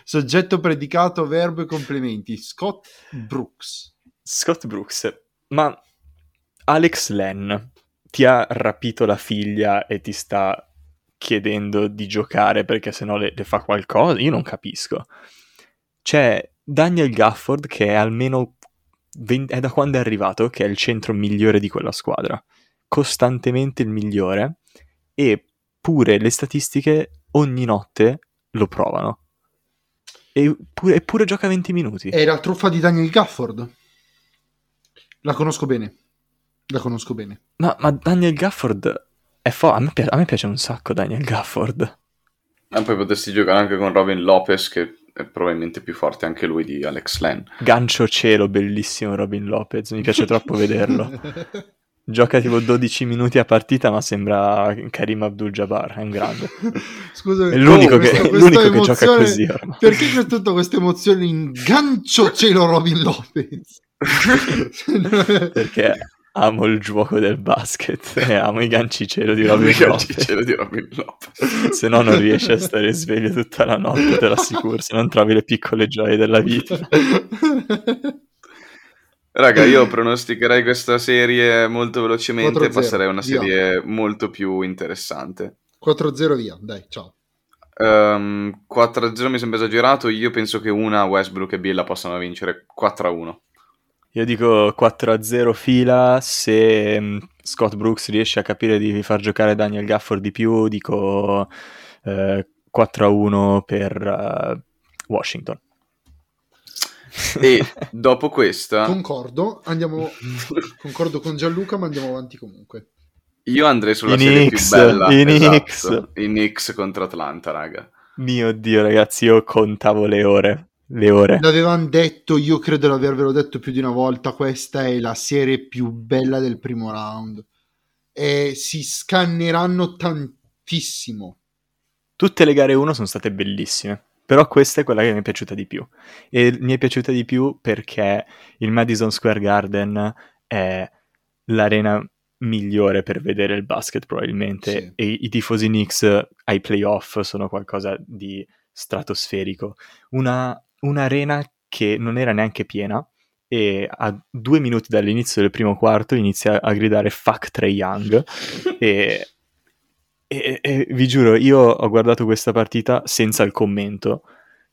soggetto predicato verbo e complementi Scott Brooks Scott Brooks ma Alex Len ti ha rapito la figlia e ti sta chiedendo di giocare perché sennò le, le fa qualcosa io non capisco c'è Daniel Gafford che è almeno 20, è da quando è arrivato che è il centro migliore di quella squadra costantemente il migliore e pure le statistiche ogni notte lo provano. Eppure, eppure gioca 20 minuti. È la truffa di Daniel Gafford. La conosco bene. La conosco bene. Ma, ma Daniel Gafford è forte. A, me piace, a me piace un sacco Daniel Gafford. Ma poi potresti giocare anche con Robin Lopez, che è probabilmente più forte anche lui di Alex Len. Gancio cielo, bellissimo Robin Lopez. Mi piace troppo vederlo. Gioca tipo 12 minuti a partita, ma sembra Karim Abdul-Jabbar, è un grande. Scusa, è l'unico, oh, che, questa, l'unico che, gioca così ormai. Perché c'è tutta questa emozione in gancio cielo Robin Lopez? Perché amo il gioco del basket e amo i ganci cielo di Robin Lopez. di Robin Lopez. Se no non riesci a stare sveglio tutta la notte, te l'assicuro, se non trovi le piccole gioie della vita. Raga, io pronosticherei questa serie molto velocemente e passerei a una serie via. molto più interessante. 4-0 via, dai, ciao. Um, 4-0 mi sembra esagerato, io penso che una Westbrook e Bill possano vincere 4-1. Io dico 4-0 fila, se mm, Scott Brooks riesce a capire di far giocare Daniel Gafford di più, dico eh, 4-1 per uh, Washington. E dopo questa... Concordo, andiamo... concordo con Gianluca, ma andiamo avanti comunque. Io andrei sulla I serie Knicks, più bella. I esatto. I Knicks contro Atlanta, raga. Mio Dio, ragazzi, io contavo le ore. Le ore. L'avevano detto, io credo di avervelo detto più di una volta, questa è la serie più bella del primo round. E si scanneranno tantissimo. Tutte le gare 1 sono state bellissime. Però questa è quella che mi è piaciuta di più. E mi è piaciuta di più perché il Madison Square Garden è l'arena migliore per vedere il basket probabilmente sì. e i tifosi Knicks ai playoff sono qualcosa di stratosferico. Una, un'arena che non era neanche piena e a due minuti dall'inizio del primo quarto inizia a gridare fuck Trey Young e e, e, vi giuro, io ho guardato questa partita senza il commento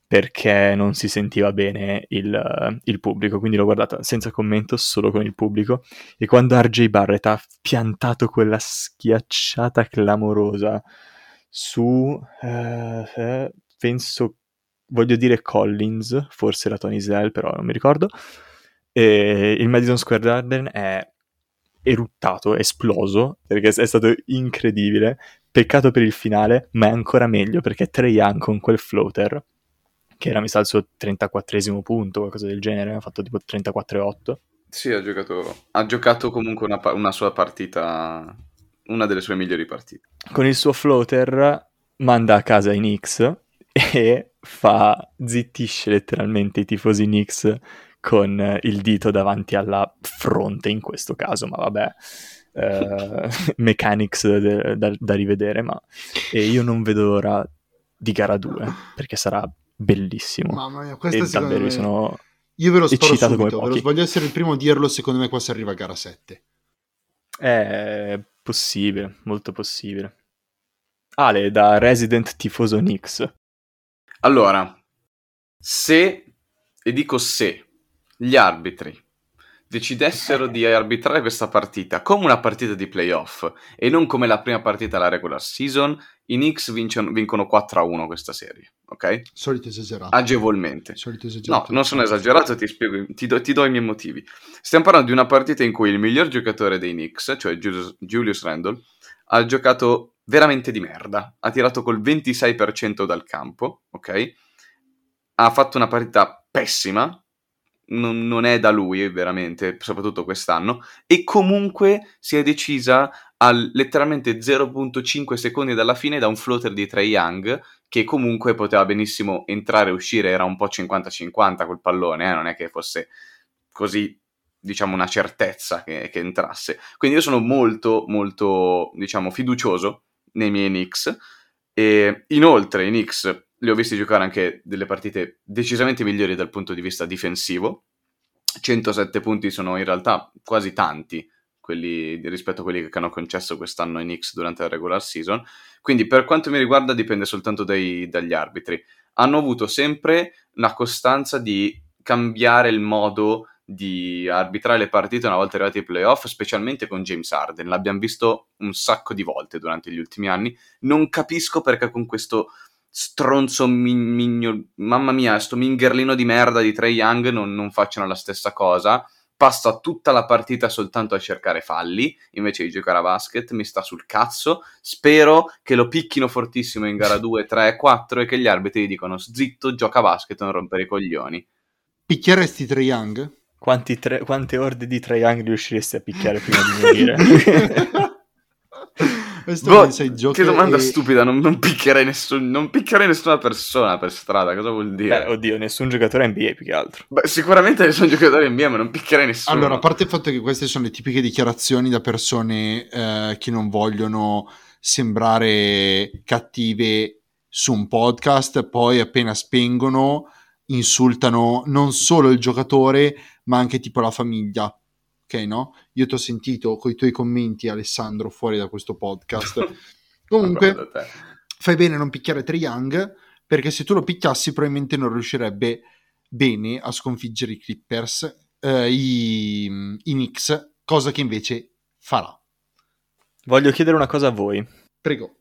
perché non si sentiva bene il, il, pubblico, quindi l'ho guardata senza commento, solo con il pubblico. E quando RJ Barrett ha piantato quella schiacciata clamorosa su, eh, eh, penso, voglio dire Collins, forse la Tony Snell, però non mi ricordo. E il Madison Square Garden è eruttato, esploso, perché è stato incredibile. Peccato per il finale, ma è ancora meglio perché Trey Young con quel floater, che era mi sa il suo 34esimo punto, qualcosa del genere, ha fatto tipo 34,8. Sì, ha giocato, ha giocato comunque una, una sua partita, una delle sue migliori partite. Con il suo floater manda a casa i Knicks e fa, zittisce letteralmente i tifosi Knicks con il dito davanti alla fronte in questo caso, ma vabbè, eh, mechanics de- da-, da, rivedere, ma e io non vedo l'ora di gara 2 perché sarà bellissimo. Mamma mia, questa e davvero me... sono io ve lo sparo subito, ve lo voglio essere il primo a dirlo, secondo me qua si arriva a gara 7. È possibile, molto possibile. Ale, da resident tifoso Knicks. Allora, se, e dico se, gli arbitri decidessero di arbitrare questa partita come una partita di playoff e non come la prima partita della regular season, i Knicks vincono, vincono 4-1 questa serie, ok? Solito esagerato. Agevolmente. Solito esagerato. No, non sono esagerato, ti spiego, ti do, ti do, i miei motivi. Stiamo parlando di una partita in cui il miglior giocatore dei Knicks, cioè Julius, Julius Randle, ha giocato veramente di merda. Ha tirato col 26% dal campo, ok? Ha fatto una partita pessima, non, non, è da lui veramente, soprattutto quest'anno, e comunque si è decisa a letteralmente 0.5 secondi dalla fine da un floater di Trey Young, che comunque poteva benissimo entrare e uscire, era un po' 50-50 quel pallone, eh? non è che fosse così, diciamo, una certezza che, che entrasse. Quindi io sono molto, molto, diciamo, fiducioso nei miei Knicks, e inoltre i Knicks li ho visti giocare anche delle partite decisamente migliori dal punto di vista difensivo. 107 punti sono in realtà quasi tanti quelli, rispetto a quelli che hanno concesso quest'anno i Knicks durante la regular season. Quindi per quanto mi riguarda dipende soltanto dai, dagli arbitri. Hanno avuto sempre la costanza di cambiare il modo di arbitrare le partite una volta arrivati ai playoff, specialmente con James Harden. L'abbiamo visto un sacco di volte durante gli ultimi anni. Non capisco perché con questo stronzo migno, mamma mia, sto mingherlino di merda di Trey Young non, non facciano la stessa cosa. Passa tutta la partita soltanto a cercare falli invece di giocare a basket. Mi sta sul cazzo. Spero che lo picchino fortissimo in gara 2, 3, 4 e che gli arbitri gli dicono zitto, gioca a basket, non rompere i coglioni. Picchieresti Trey Young? Tre, quante orde di Young riusciresti a picchiare prima di morire? Questo boh, che domanda e... stupida, non, non, picchierei nessun, non, picchierei nessuna persona per strada, cosa vuol dire? Beh, oddio, nessun giocatore NBA più che altro. Beh, sicuramente nessun giocatore NBA, ma non picchierei nessuno. Allora, a parte il fatto che queste sono le tipiche dichiarazioni da persone eh, che non vogliono sembrare cattive su un podcast, poi appena spengono insultano non solo il giocatore, ma anche tipo la famiglia ok no? Io ti ho sentito con i tuoi commenti Alessandro fuori da questo podcast. Comunque fai bene a non picchiare Trae Young perché se tu lo picchiassi probabilmente non riuscirebbe bene a sconfiggere i Clippers, eh, i, i Knicks, cosa che invece farà. Voglio chiedere una cosa a voi. Prego.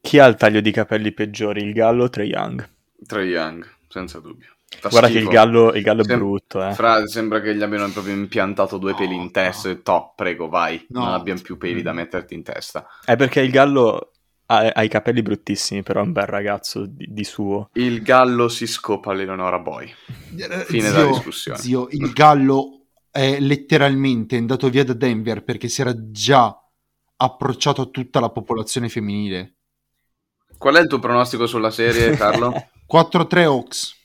Chi ha il taglio di capelli peggiori, il Gallo o Trae Young? Trae Young, senza dubbio. Fa Guarda schifo. che il gallo, il gallo è Sem- brutto. Eh. Fra, sembra che gli abbiano proprio impiantato due no, peli in testa. No. Top, prego, vai. No. Non abbiamo più peli da mm. metterti in testa. È perché il gallo ha, ha i capelli bruttissimi, però è un bel ragazzo di, di suo. Il gallo si scopa l'Eleonora Boy. Eh, Fine zio, della discussione. Zio, il gallo è letteralmente andato via da Denver perché si era già approcciato a tutta la popolazione femminile. Qual è il tuo pronostico sulla serie, Carlo? 4-3 Hawks.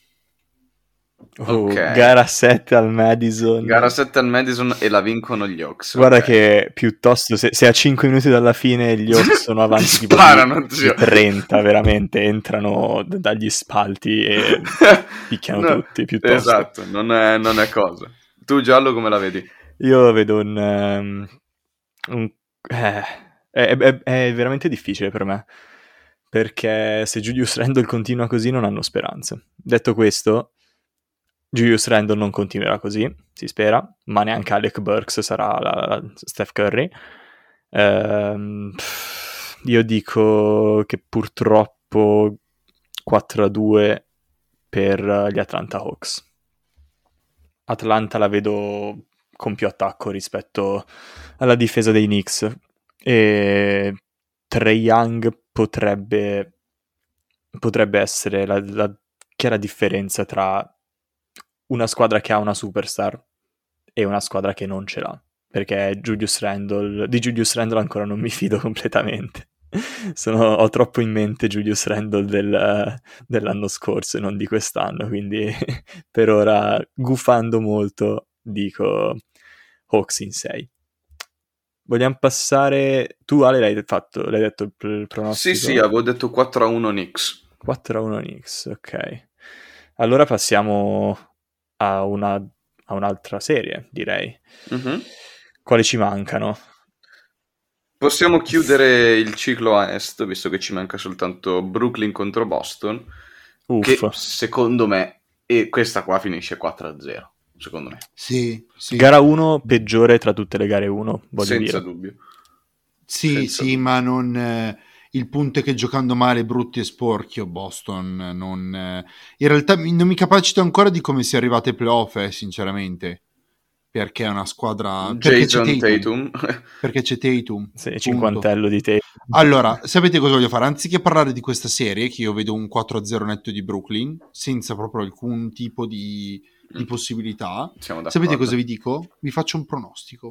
Oh, okay. Gara 7 al Madison. Gara 7 al Madison e la vincono gli Oaks. Guarda okay. che piuttosto, se, se, a 5 minuti dalla fine gli Oaks sono avanti tipo di, di 30, veramente entrano dagli spalti e picchiano no, tutti. Piuttosto. Esatto, non è, non è, cosa. Tu giallo come la vedi? Io vedo un... Um, un eh, è, è, è veramente difficile per me perché se Julius Randle continua così non hanno speranze. Detto questo, Julius Randle non continuerà così, si spera, ma neanche Alec Burks sarà la, la Steph Curry. Ehm, io dico che purtroppo 4-2 per gli Atlanta Hawks. Atlanta la vedo con più attacco rispetto alla difesa dei Knicks e Trey Young potrebbe, potrebbe essere la, la chiara differenza tra una squadra che ha una superstar e una squadra che non ce l'ha. Perché Julius Randle, di Julius Randle ancora non mi fido completamente. Sono, ho troppo in mente Julius Randle del, dell'anno scorso e non di quest'anno, quindi per ora, gufando molto, dico Hawks in 6. Vogliamo passare... Tu Ale l'hai fatto, l'hai detto il pronostico? Sì, sì, avevo detto 4-1 Knicks. 4-1 Knicks, ok. Allora passiamo a, una, a un'altra serie, direi. Mm-hmm. Quali ci mancano? Possiamo chiudere il ciclo a est, visto che ci manca soltanto Brooklyn contro Boston. Uff. Che secondo me, e questa qua finisce 4-0. Secondo me. Sì, sì. Gara 1 peggiore tra tutte le gare 1, voglio Senza dire. dubbio. Sì, Senza sì, dubbio. ma non... eh, il punto è che giocando male, brutti e sporchi, o Boston non... eh, in realtà non mi capacito ancora di come sia arrivate ai playoff, eh, sinceramente. Perché è una squadra... Perché c'è Jason Tatum. Tatum. Perché c'è Tatum. Sì, punto. cinquantello di te. Allora, sapete cosa voglio fare? Anziché parlare di questa serie, che io vedo un 4-0 netto di Brooklyn, senza proprio alcun tipo di, di possibilità, sapete cosa vi dico? Vi faccio un pronostico.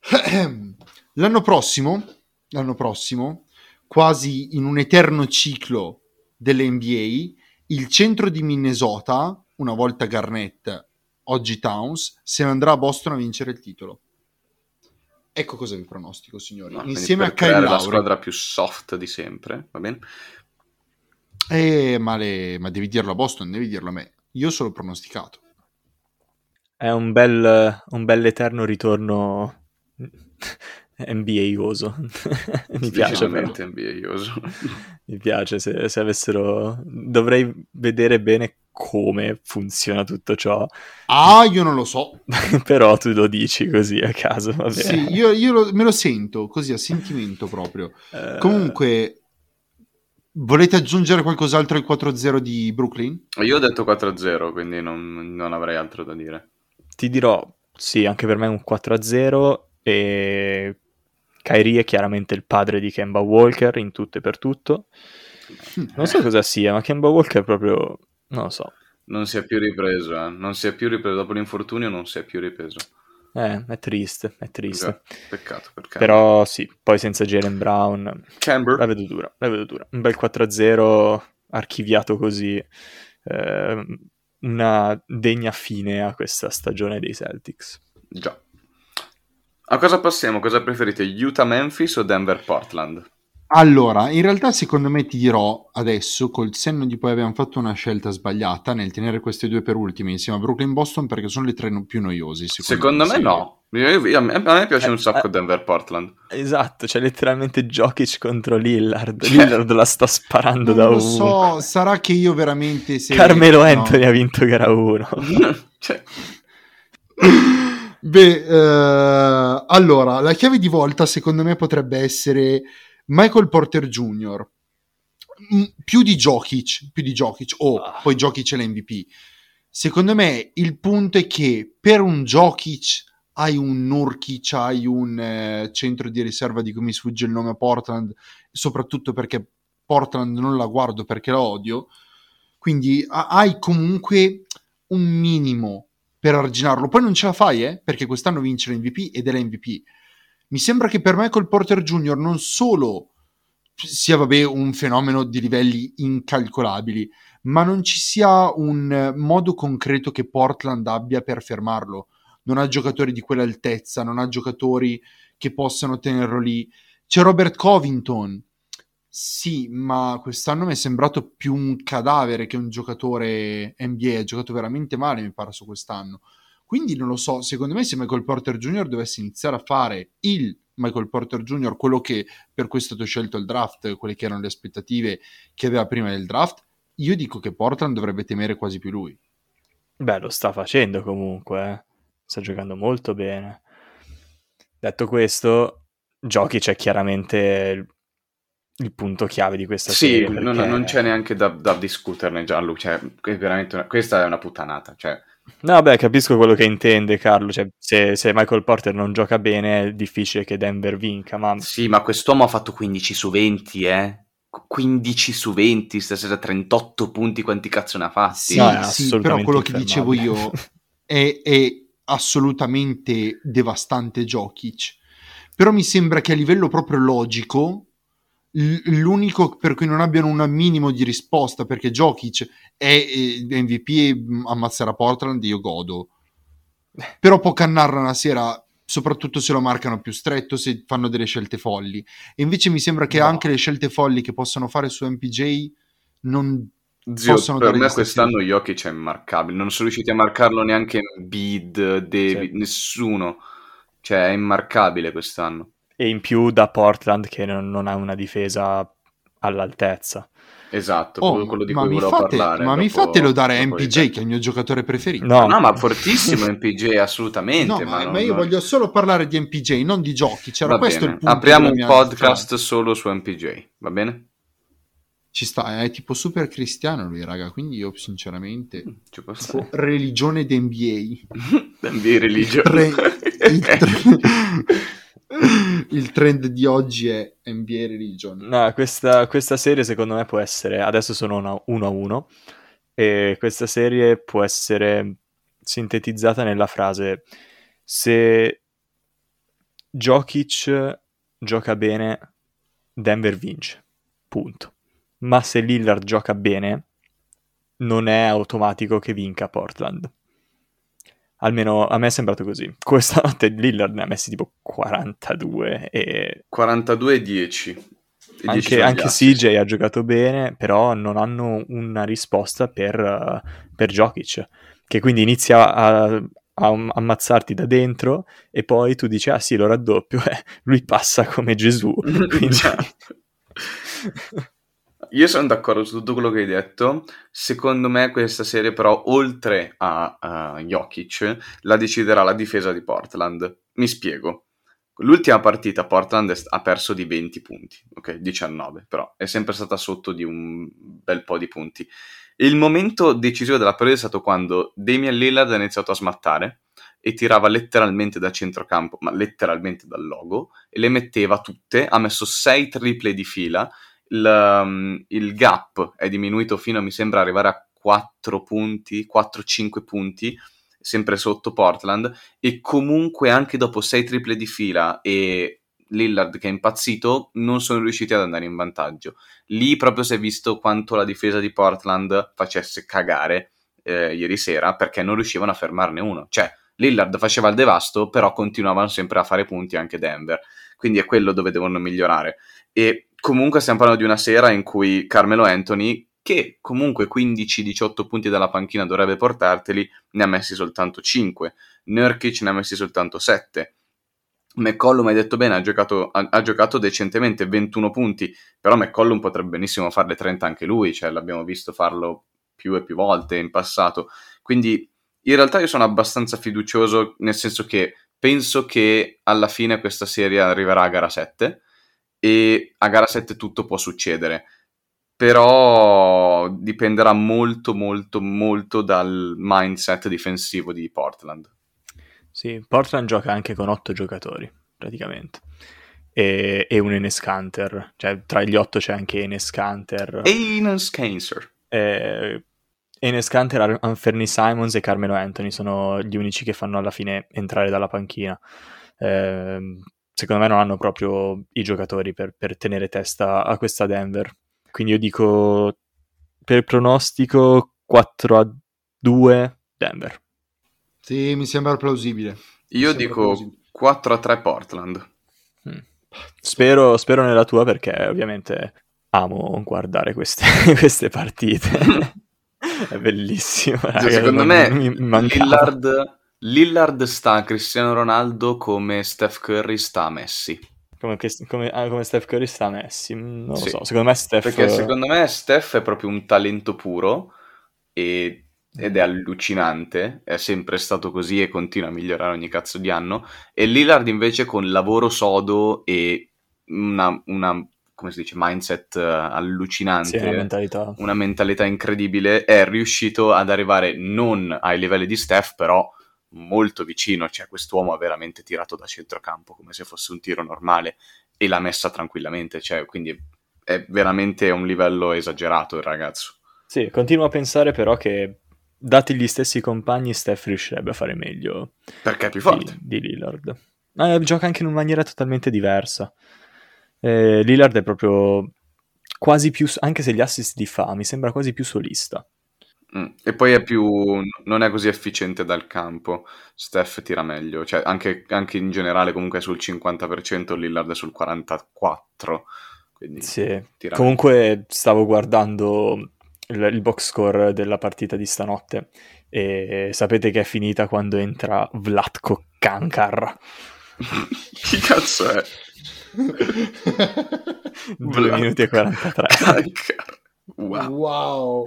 L'anno prossimo, l'anno prossimo, quasi in un eterno ciclo delle NBA, il centro di Minnesota, una volta Garnett, oggi Towns, se ne andrà a Boston a vincere il titolo. Ecco cosa vi pronostico, signori. No, Insieme a Kyle creare la Lowry. squadra più soft di sempre, va bene? Eh, ma, le- ma devi dirlo a Boston, devi dirlo a me. Io solo pronosticato. È un bel, un bel eterno ritorno NBA-oso. Mi piace NBA-oso. Mi piace se, se avessero... Dovrei vedere bene come funziona tutto ciò, Ah, io non lo so. però tu lo dici così a caso, va bene. Sì, io, io lo- me lo sento così a sentimento proprio. Eh, Comunque, volete aggiungere qualcos'altro ai 4-0 di Brooklyn? Io ho detto 4-0, quindi non, non avrei altro da dire. ti dirò, sì, anche per me è un 4-0 e Kyrie è chiaramente il padre di Kemba Walker in tutto e per tutto. Non so cosa sia, ma Kemba Walker è proprio... non lo so. Non si è più ripreso, eh. Non si è più ripreso. Dopo l'infortunio non si è più ripreso. Eh, è triste, è triste. Già, peccato perché... Però sì, poi senza Jalen Brown la Camber. vedo dura, la vedo dura. Un bel 4-0 archiviato così, ehm, una degna fine a questa stagione dei Celtics. Già. A cosa passiamo? Cosa preferite? Utah-Memphis o Denver-Portland? Allora, in realtà secondo me ti dirò adesso, col senno di poi abbiamo fatto una scelta sbagliata nel tenere queste due per ultime insieme a Brooklyn-Boston perché sono le tre no- più noiosi. Secondo, Secondo me sì. no. Io- io- a, me, a me piace Eh, un sacco eh. Denver-Portland. Esatto, c'è letteralmente Jokic contro Lillard. Cioè- Lillard la sta sparando Non da lo ovunque. so, sarà che io veramente... Se... Carmelo no. Anthony ha vinto gara 1. cioè, Beh, eh, allora, la chiave di volta secondo me potrebbe essere Michael Porter Jr. Mm, Più di Jokic, più di Jokic, o Ah. poi Jokic è l'MVP. Secondo me il punto è che per un Jokic hai un Nurkic, hai un eh, centro di riserva di cui mi sfugge il nome a Portland, soprattutto perché Portland non la guardo perché la odio. Quindi ha- hai comunque un minimo per arginarlo. Poi non ce la fai, eh, perché quest'anno vince l'MVP ed è l'MVP. Mi sembra che per Michael Porter Jr. non solo sia, vabbè, un fenomeno di livelli incalcolabili, ma non ci sia un modo concreto che Portland abbia per fermarlo. Non ha giocatori di quell'altezza, non ha giocatori che possano tenerlo lì. C'è Robert Covington. Sì, ma quest'anno mi è sembrato più un cadavere che un giocatore NBA. Ha giocato veramente male, mi pare, su quest'anno. Quindi non lo so, secondo me se Michael Porter Jr. dovesse iniziare a fare il Michael Porter Jr., quello che per cui è stato scelto il draft, quelle che erano le aspettative che aveva prima del draft, io dico che Portland dovrebbe temere quasi più lui. Beh, lo sta facendo comunque. eh. Sta giocando molto bene. Detto questo, Jokic è chiaramente il, punto chiave di questa sì, serie. non, perché- non c'è neanche da, da discuterne, Gianlu. Cioè, è veramente una- questa è una puttanata. Cioè, No, beh, capisco quello che intende Carlo. Cioè, se, se Michael Porter non gioca bene, è difficile che Denver vinca. Ma sì, ma quest'uomo ha fatto 15 su 20, eh. 15 su 20, stasera 38 punti, quanti cazzo ne ha fatti? Sì, No, sì, però quello che dicevo io è, è assolutamente devastante Jokic. Però mi sembra che a livello proprio logico, l'unico per cui non abbiano un minimo di risposta, perché Jokic è eh, MVP e mm, ammazzerà Portland, io godo. Però può cannarla una sera, soprattutto se lo marcano più stretto, se fanno delle scelte folli. E invece mi sembra che No. anche le scelte folli che possono fare su MPJ non Zio, possono per dare me quest'anno Jokic è immarcabile. Non sono riusciti a marcarlo neanche Bid, David, Sì. nessuno. Cioè, è immarcabile quest'anno. E in più da Portland che non, non ha una difesa all'altezza. Esatto, Oh, quello di ma cui mi, volevo fate, parlare. ma mi dopo- fatelo dare a MPJ, che è il mio giocatore preferito. No, No, ma fortissimo MPJ, assolutamente. No, ma, non- ma io non- voglio solo parlare di MPJ, non di giochi. C'era Va questo bene. il punto. Apriamo un podcast solo su MPJ, va bene? Ci sta, è tipo super cristiano lui, raga. Quindi io, sinceramente, Ci può tipo stare. religione d'NBA. NBA religion. Tre- il, tre- il trend di oggi è NBA religion. No, questa, questa serie secondo me può essere, adesso sono una- uno a uno, e questa serie può essere sintetizzata nella frase se Jokic gioca bene, Denver vince, punto. Ma se Lillard gioca bene, non è automatico che vinca Portland. Almeno a me è sembrato così. Questa notte Lillard ne ha messi tipo 42 e 42 e 10. E 10 anche, anche. CJ ha giocato bene, però non hanno una risposta per, uh, per Jokic, che quindi inizia a, a ammazzarti da dentro e poi tu dici, ah sì, lo raddoppio, eh, lui passa come Gesù. Quindi... Io sono d'accordo su tutto quello che hai detto. Secondo me questa serie però, oltre a, a Jokic, la deciderà la difesa di Portland. Mi spiego. L'ultima partita Portland è st- ha perso di 20 punti, ok, 19, però è sempre stata sotto di un bel po' di punti. Il momento decisivo della partita è stato quando Damian Lillard ha iniziato a smattare e tirava letteralmente da centrocampo, ma letteralmente dal logo, e le metteva tutte, ha messo 6 triple di fila, il, um, il gap è diminuito fino a, mi sembra, arrivare a 4 punti, 4-5 punti, sempre sotto Portland, e comunque anche dopo 6 triple di fila e Lillard che è impazzito, non sono riusciti ad andare in vantaggio. Lì proprio si è visto quanto la difesa di Portland facesse cagare eh, ieri sera, perché non riuscivano a fermarne uno. Cioè, Lillard faceva il devasto, però continuavano sempre a fare punti anche Denver. Quindi è quello dove devono migliorare. E comunque stiamo parlando di una sera in cui Carmelo Anthony, che comunque 15-18 punti dalla panchina dovrebbe portarteli, ne ha messi soltanto 5. Nurkic ne ha messi soltanto 7. McCollum, hai detto bene, ha giocato, ha, ha giocato decentemente 21 punti, però McCollum potrebbe benissimo farle 30 anche lui, cioè l'abbiamo visto farlo più e più volte in passato. Quindi in realtà io sono abbastanza fiducioso, nel senso che penso che alla fine questa serie arriverà a gara 7 e a gara 7 tutto può succedere. Però dipenderà molto, molto, molto dal mindset difensivo di Portland. Sì, Portland gioca anche con otto giocatori, praticamente. E, e un Enes Kanter. Cioè, tra gli otto c'è anche Enes Kanter. Enes Cancer. Eh, Enes Kanter, Anferni Simons e Carmelo Anthony sono gli unici che fanno alla fine entrare dalla panchina. Eh, secondo me non hanno proprio i giocatori per, per tenere testa a questa Denver. Quindi io dico, per pronostico, 4 a 2 Denver. Sì, mi sembra plausibile. Mi Io sembra dico plausibile. 4 a 3 Portland. Mm. Spero, spero nella tua perché ovviamente amo guardare queste, queste partite. È bellissimo. Cioè, secondo non- me mancava. Lillard, Lillard sta a Cristiano Ronaldo come Steph Curry sta a Messi. Come, come- ah, come Steph Curry sta a Messi. Mm, Non Sì. lo so, secondo me Steph... Perché secondo me Steph è proprio un talento puro e- ed è allucinante, è sempre stato così e continua a migliorare ogni cazzo di anno. E Lillard invece con lavoro sodo e una, una, come si dice, mindset eh, allucinante, Sì, una mentalità. una mentalità incredibile, è riuscito ad arrivare non ai livelli di Steph, però molto vicino, cioè quest'uomo ha veramente tirato da centrocampo come se fosse un tiro normale e l'ha messa tranquillamente, cioè quindi è veramente un livello esagerato il ragazzo. Sì, continuo a pensare però che dati gli stessi compagni Steph riuscirebbe a fare meglio Perché è più di, forte. di Lillard. Ma gioca anche in una maniera totalmente diversa. Eh, Lillard è proprio quasi più, anche se gli assist li fa, mi sembra quasi più solista. Mm. E poi è più, non è così efficiente dal campo. Steph tira meglio, cioè anche, anche in generale comunque è sul 50%, Lillard è sul 44%. Quindi Sì. tira Comunque stavo guardando il, il box score della partita di stanotte e sapete che è finita quando entra Vlatko Kankar. meglio. Chi cazzo è? 2 minuti e 43. Kankar. Wow. Wow,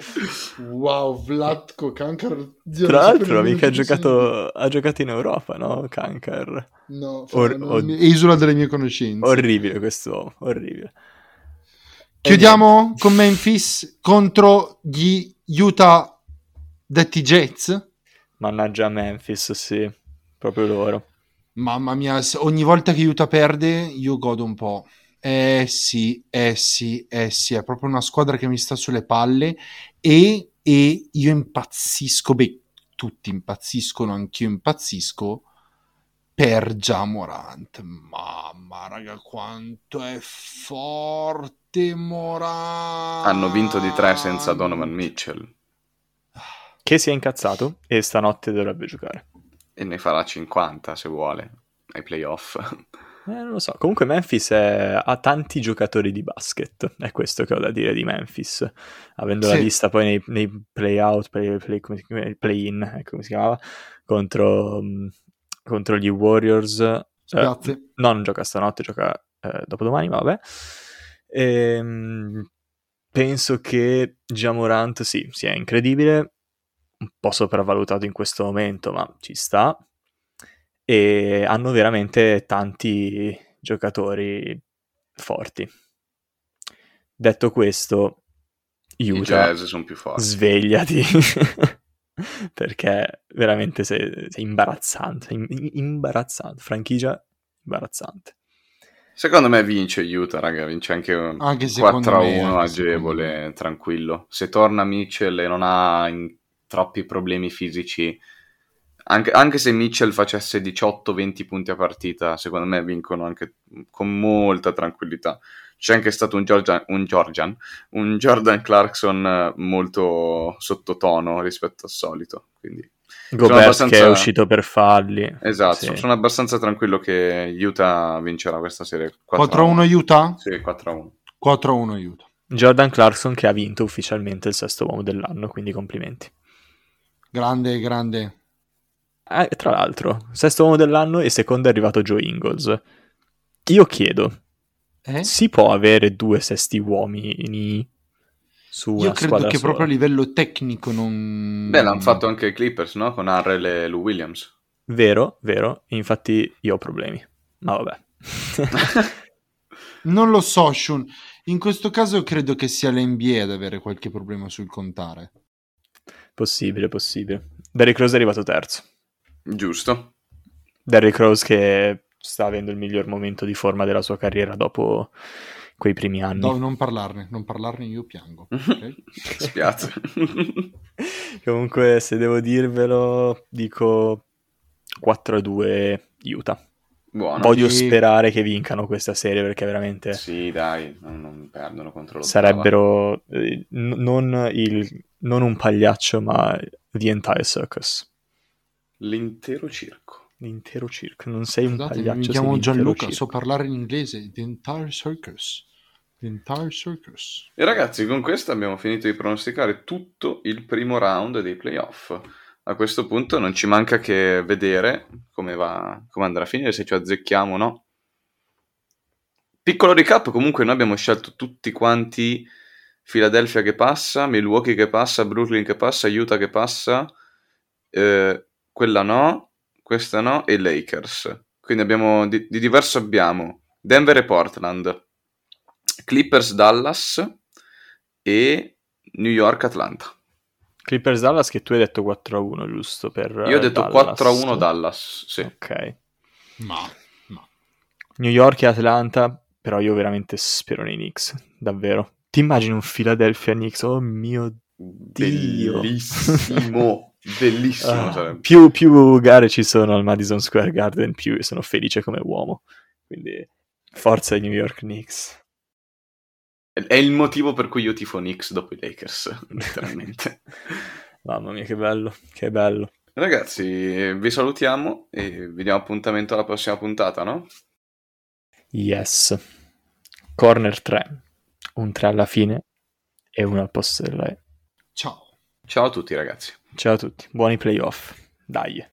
wow, Vlatko Kankar. Zio, Tra l'altro, mica ha giocato, ha giocato in Europa, no? Kankar. No, Or- non- od- esula delle mie conoscenze. Orribile quest'uomo, orribile. Chiudiamo con Memphis contro gli Utah Detti Jets. Mannaggia Memphis, sì, proprio loro. Mamma mia, ogni volta che Utah perde io godo un po'. Eh sì, eh sì, eh sì, è proprio una squadra che mi sta sulle palle e, e io impazzisco, beh, tutti impazziscono, anch'io impazzisco per Jamorant. Mamma raga, quanto è forte Morant. Hanno vinto di tre senza Donovan Mitchell Che si è incazzato e stanotte dovrebbe giocare. e ne farà 50 se vuole ai playoff. Eh, non lo so. Comunque Memphis è- ha tanti giocatori di basket, è questo che ho da dire di Memphis. Avendo la Sì. vista poi nei, nei play-out, play, play- chiama? play-in, ecco come si chiamava, contro, mh, contro gli Warriors. Eh, Grazie. no, non gioca stanotte, gioca eh, dopodomani, ma vabbè. Ehm, penso che Jamorant, sì, sia incredibile, un po' sopravvalutato in questo momento, ma ci sta. E hanno veramente tanti giocatori forti. Detto questo, Utah, Jazz sono più forti. svegliati. Perché veramente sei, sei imbarazzante, im- imbarazzante, franchigia imbarazzante. Secondo me vince Utah, raga, vince anche un Anche secondo 4 a me, 1 anche secondo agevole, tranquillo. Se torna Mitchell e non ha in- troppi problemi fisici, anche, anche se Mitchell facesse 18-20 punti a partita, secondo me vincono anche con molta tranquillità. C'è anche stato un, Georgian, un, Georgian, un Jordan Clarkson molto sottotono rispetto al solito, quindi Gobert abbastanza- che è uscito per falli. esatto, Sì. sono abbastanza tranquillo che Utah vincerà questa serie 4 4 a 1 Utah? Sì, 4 a 1. 4 a 1 Utah. Jordan Clarkson che ha vinto ufficialmente il sesto uomo dell'anno, quindi complimenti. Grande, grande. Eh, tra l'altro, sesto uomo dell'anno e secondo è arrivato Joe Ingles. Io chiedo, Eh? si può avere due sesti uomini su una Io credo che sola? proprio a livello tecnico non... Beh, l'hanno fatto anche i Clippers, no? Con Harrell e Lou Williams. Vero, vero, infatti io ho problemi, ma vabbè. Non lo so, Shun. In questo caso credo che sia l'NBA ad avere qualche problema sul contare. possibile, possibile. Derrick Rose è arrivato terzo. Giusto. Derrick Rose che sta avendo il miglior momento di forma della sua carriera dopo quei primi anni. No, non parlarne, non parlarne io piango. ok? Spiace. Comunque, se devo dirvelo, dico 4-2 Utah. Buono. Voglio Sì. sperare che vincano questa serie perché veramente Sì, dai, non, non perdono contro lo sarebbero eh, n- non, il- non un pagliaccio, ma the entire circus. L'intero circo. L'intero circo. Non sei un Scusate, pagliaccio, mi chiamo Gianluca, circo. so parlare in inglese. The entire circus. The entire circus. E ragazzi, con questo abbiamo finito di pronosticare tutto il primo round dei playoff. A questo punto non ci manca che vedere come, va, come andrà a finire, se ci azzecchiamo o no. Piccolo recap, comunque noi abbiamo scelto tutti quanti Philadelphia che passa, Milwaukee che passa, Brooklyn che passa, Utah che passa, eh, quella no, questa no e Lakers. Quindi abbiamo di, di diverso abbiamo Denver e Portland, Clippers Dallas e New York Atlanta. Clippers Dallas che tu hai detto 4-1, giusto? Per, Io ho detto Dallas. 4 a 1 Dallas, sì. Ok. Ma, ma. New York e Atlanta, però io veramente spero nei Knicks, davvero. Ti immagini un Philadelphia Knicks? Oh mio Dio. Bellissimo, bellissimo sarebbe. più, più gare ci sono al Madison Square Garden, più sono felice come uomo. Quindi forza ai New York Knicks. È il motivo per cui io tifo Knicks dopo i Lakers, letteralmente. Mamma mia, che bello, che bello. Ragazzi, vi salutiamo e vi diamo appuntamento alla prossima puntata, no? Yes. Corner 3. Un 3 alla fine e uno al posto della E. Ciao. Ciao a tutti ragazzi. Ciao a tutti, buoni playoff. Dai.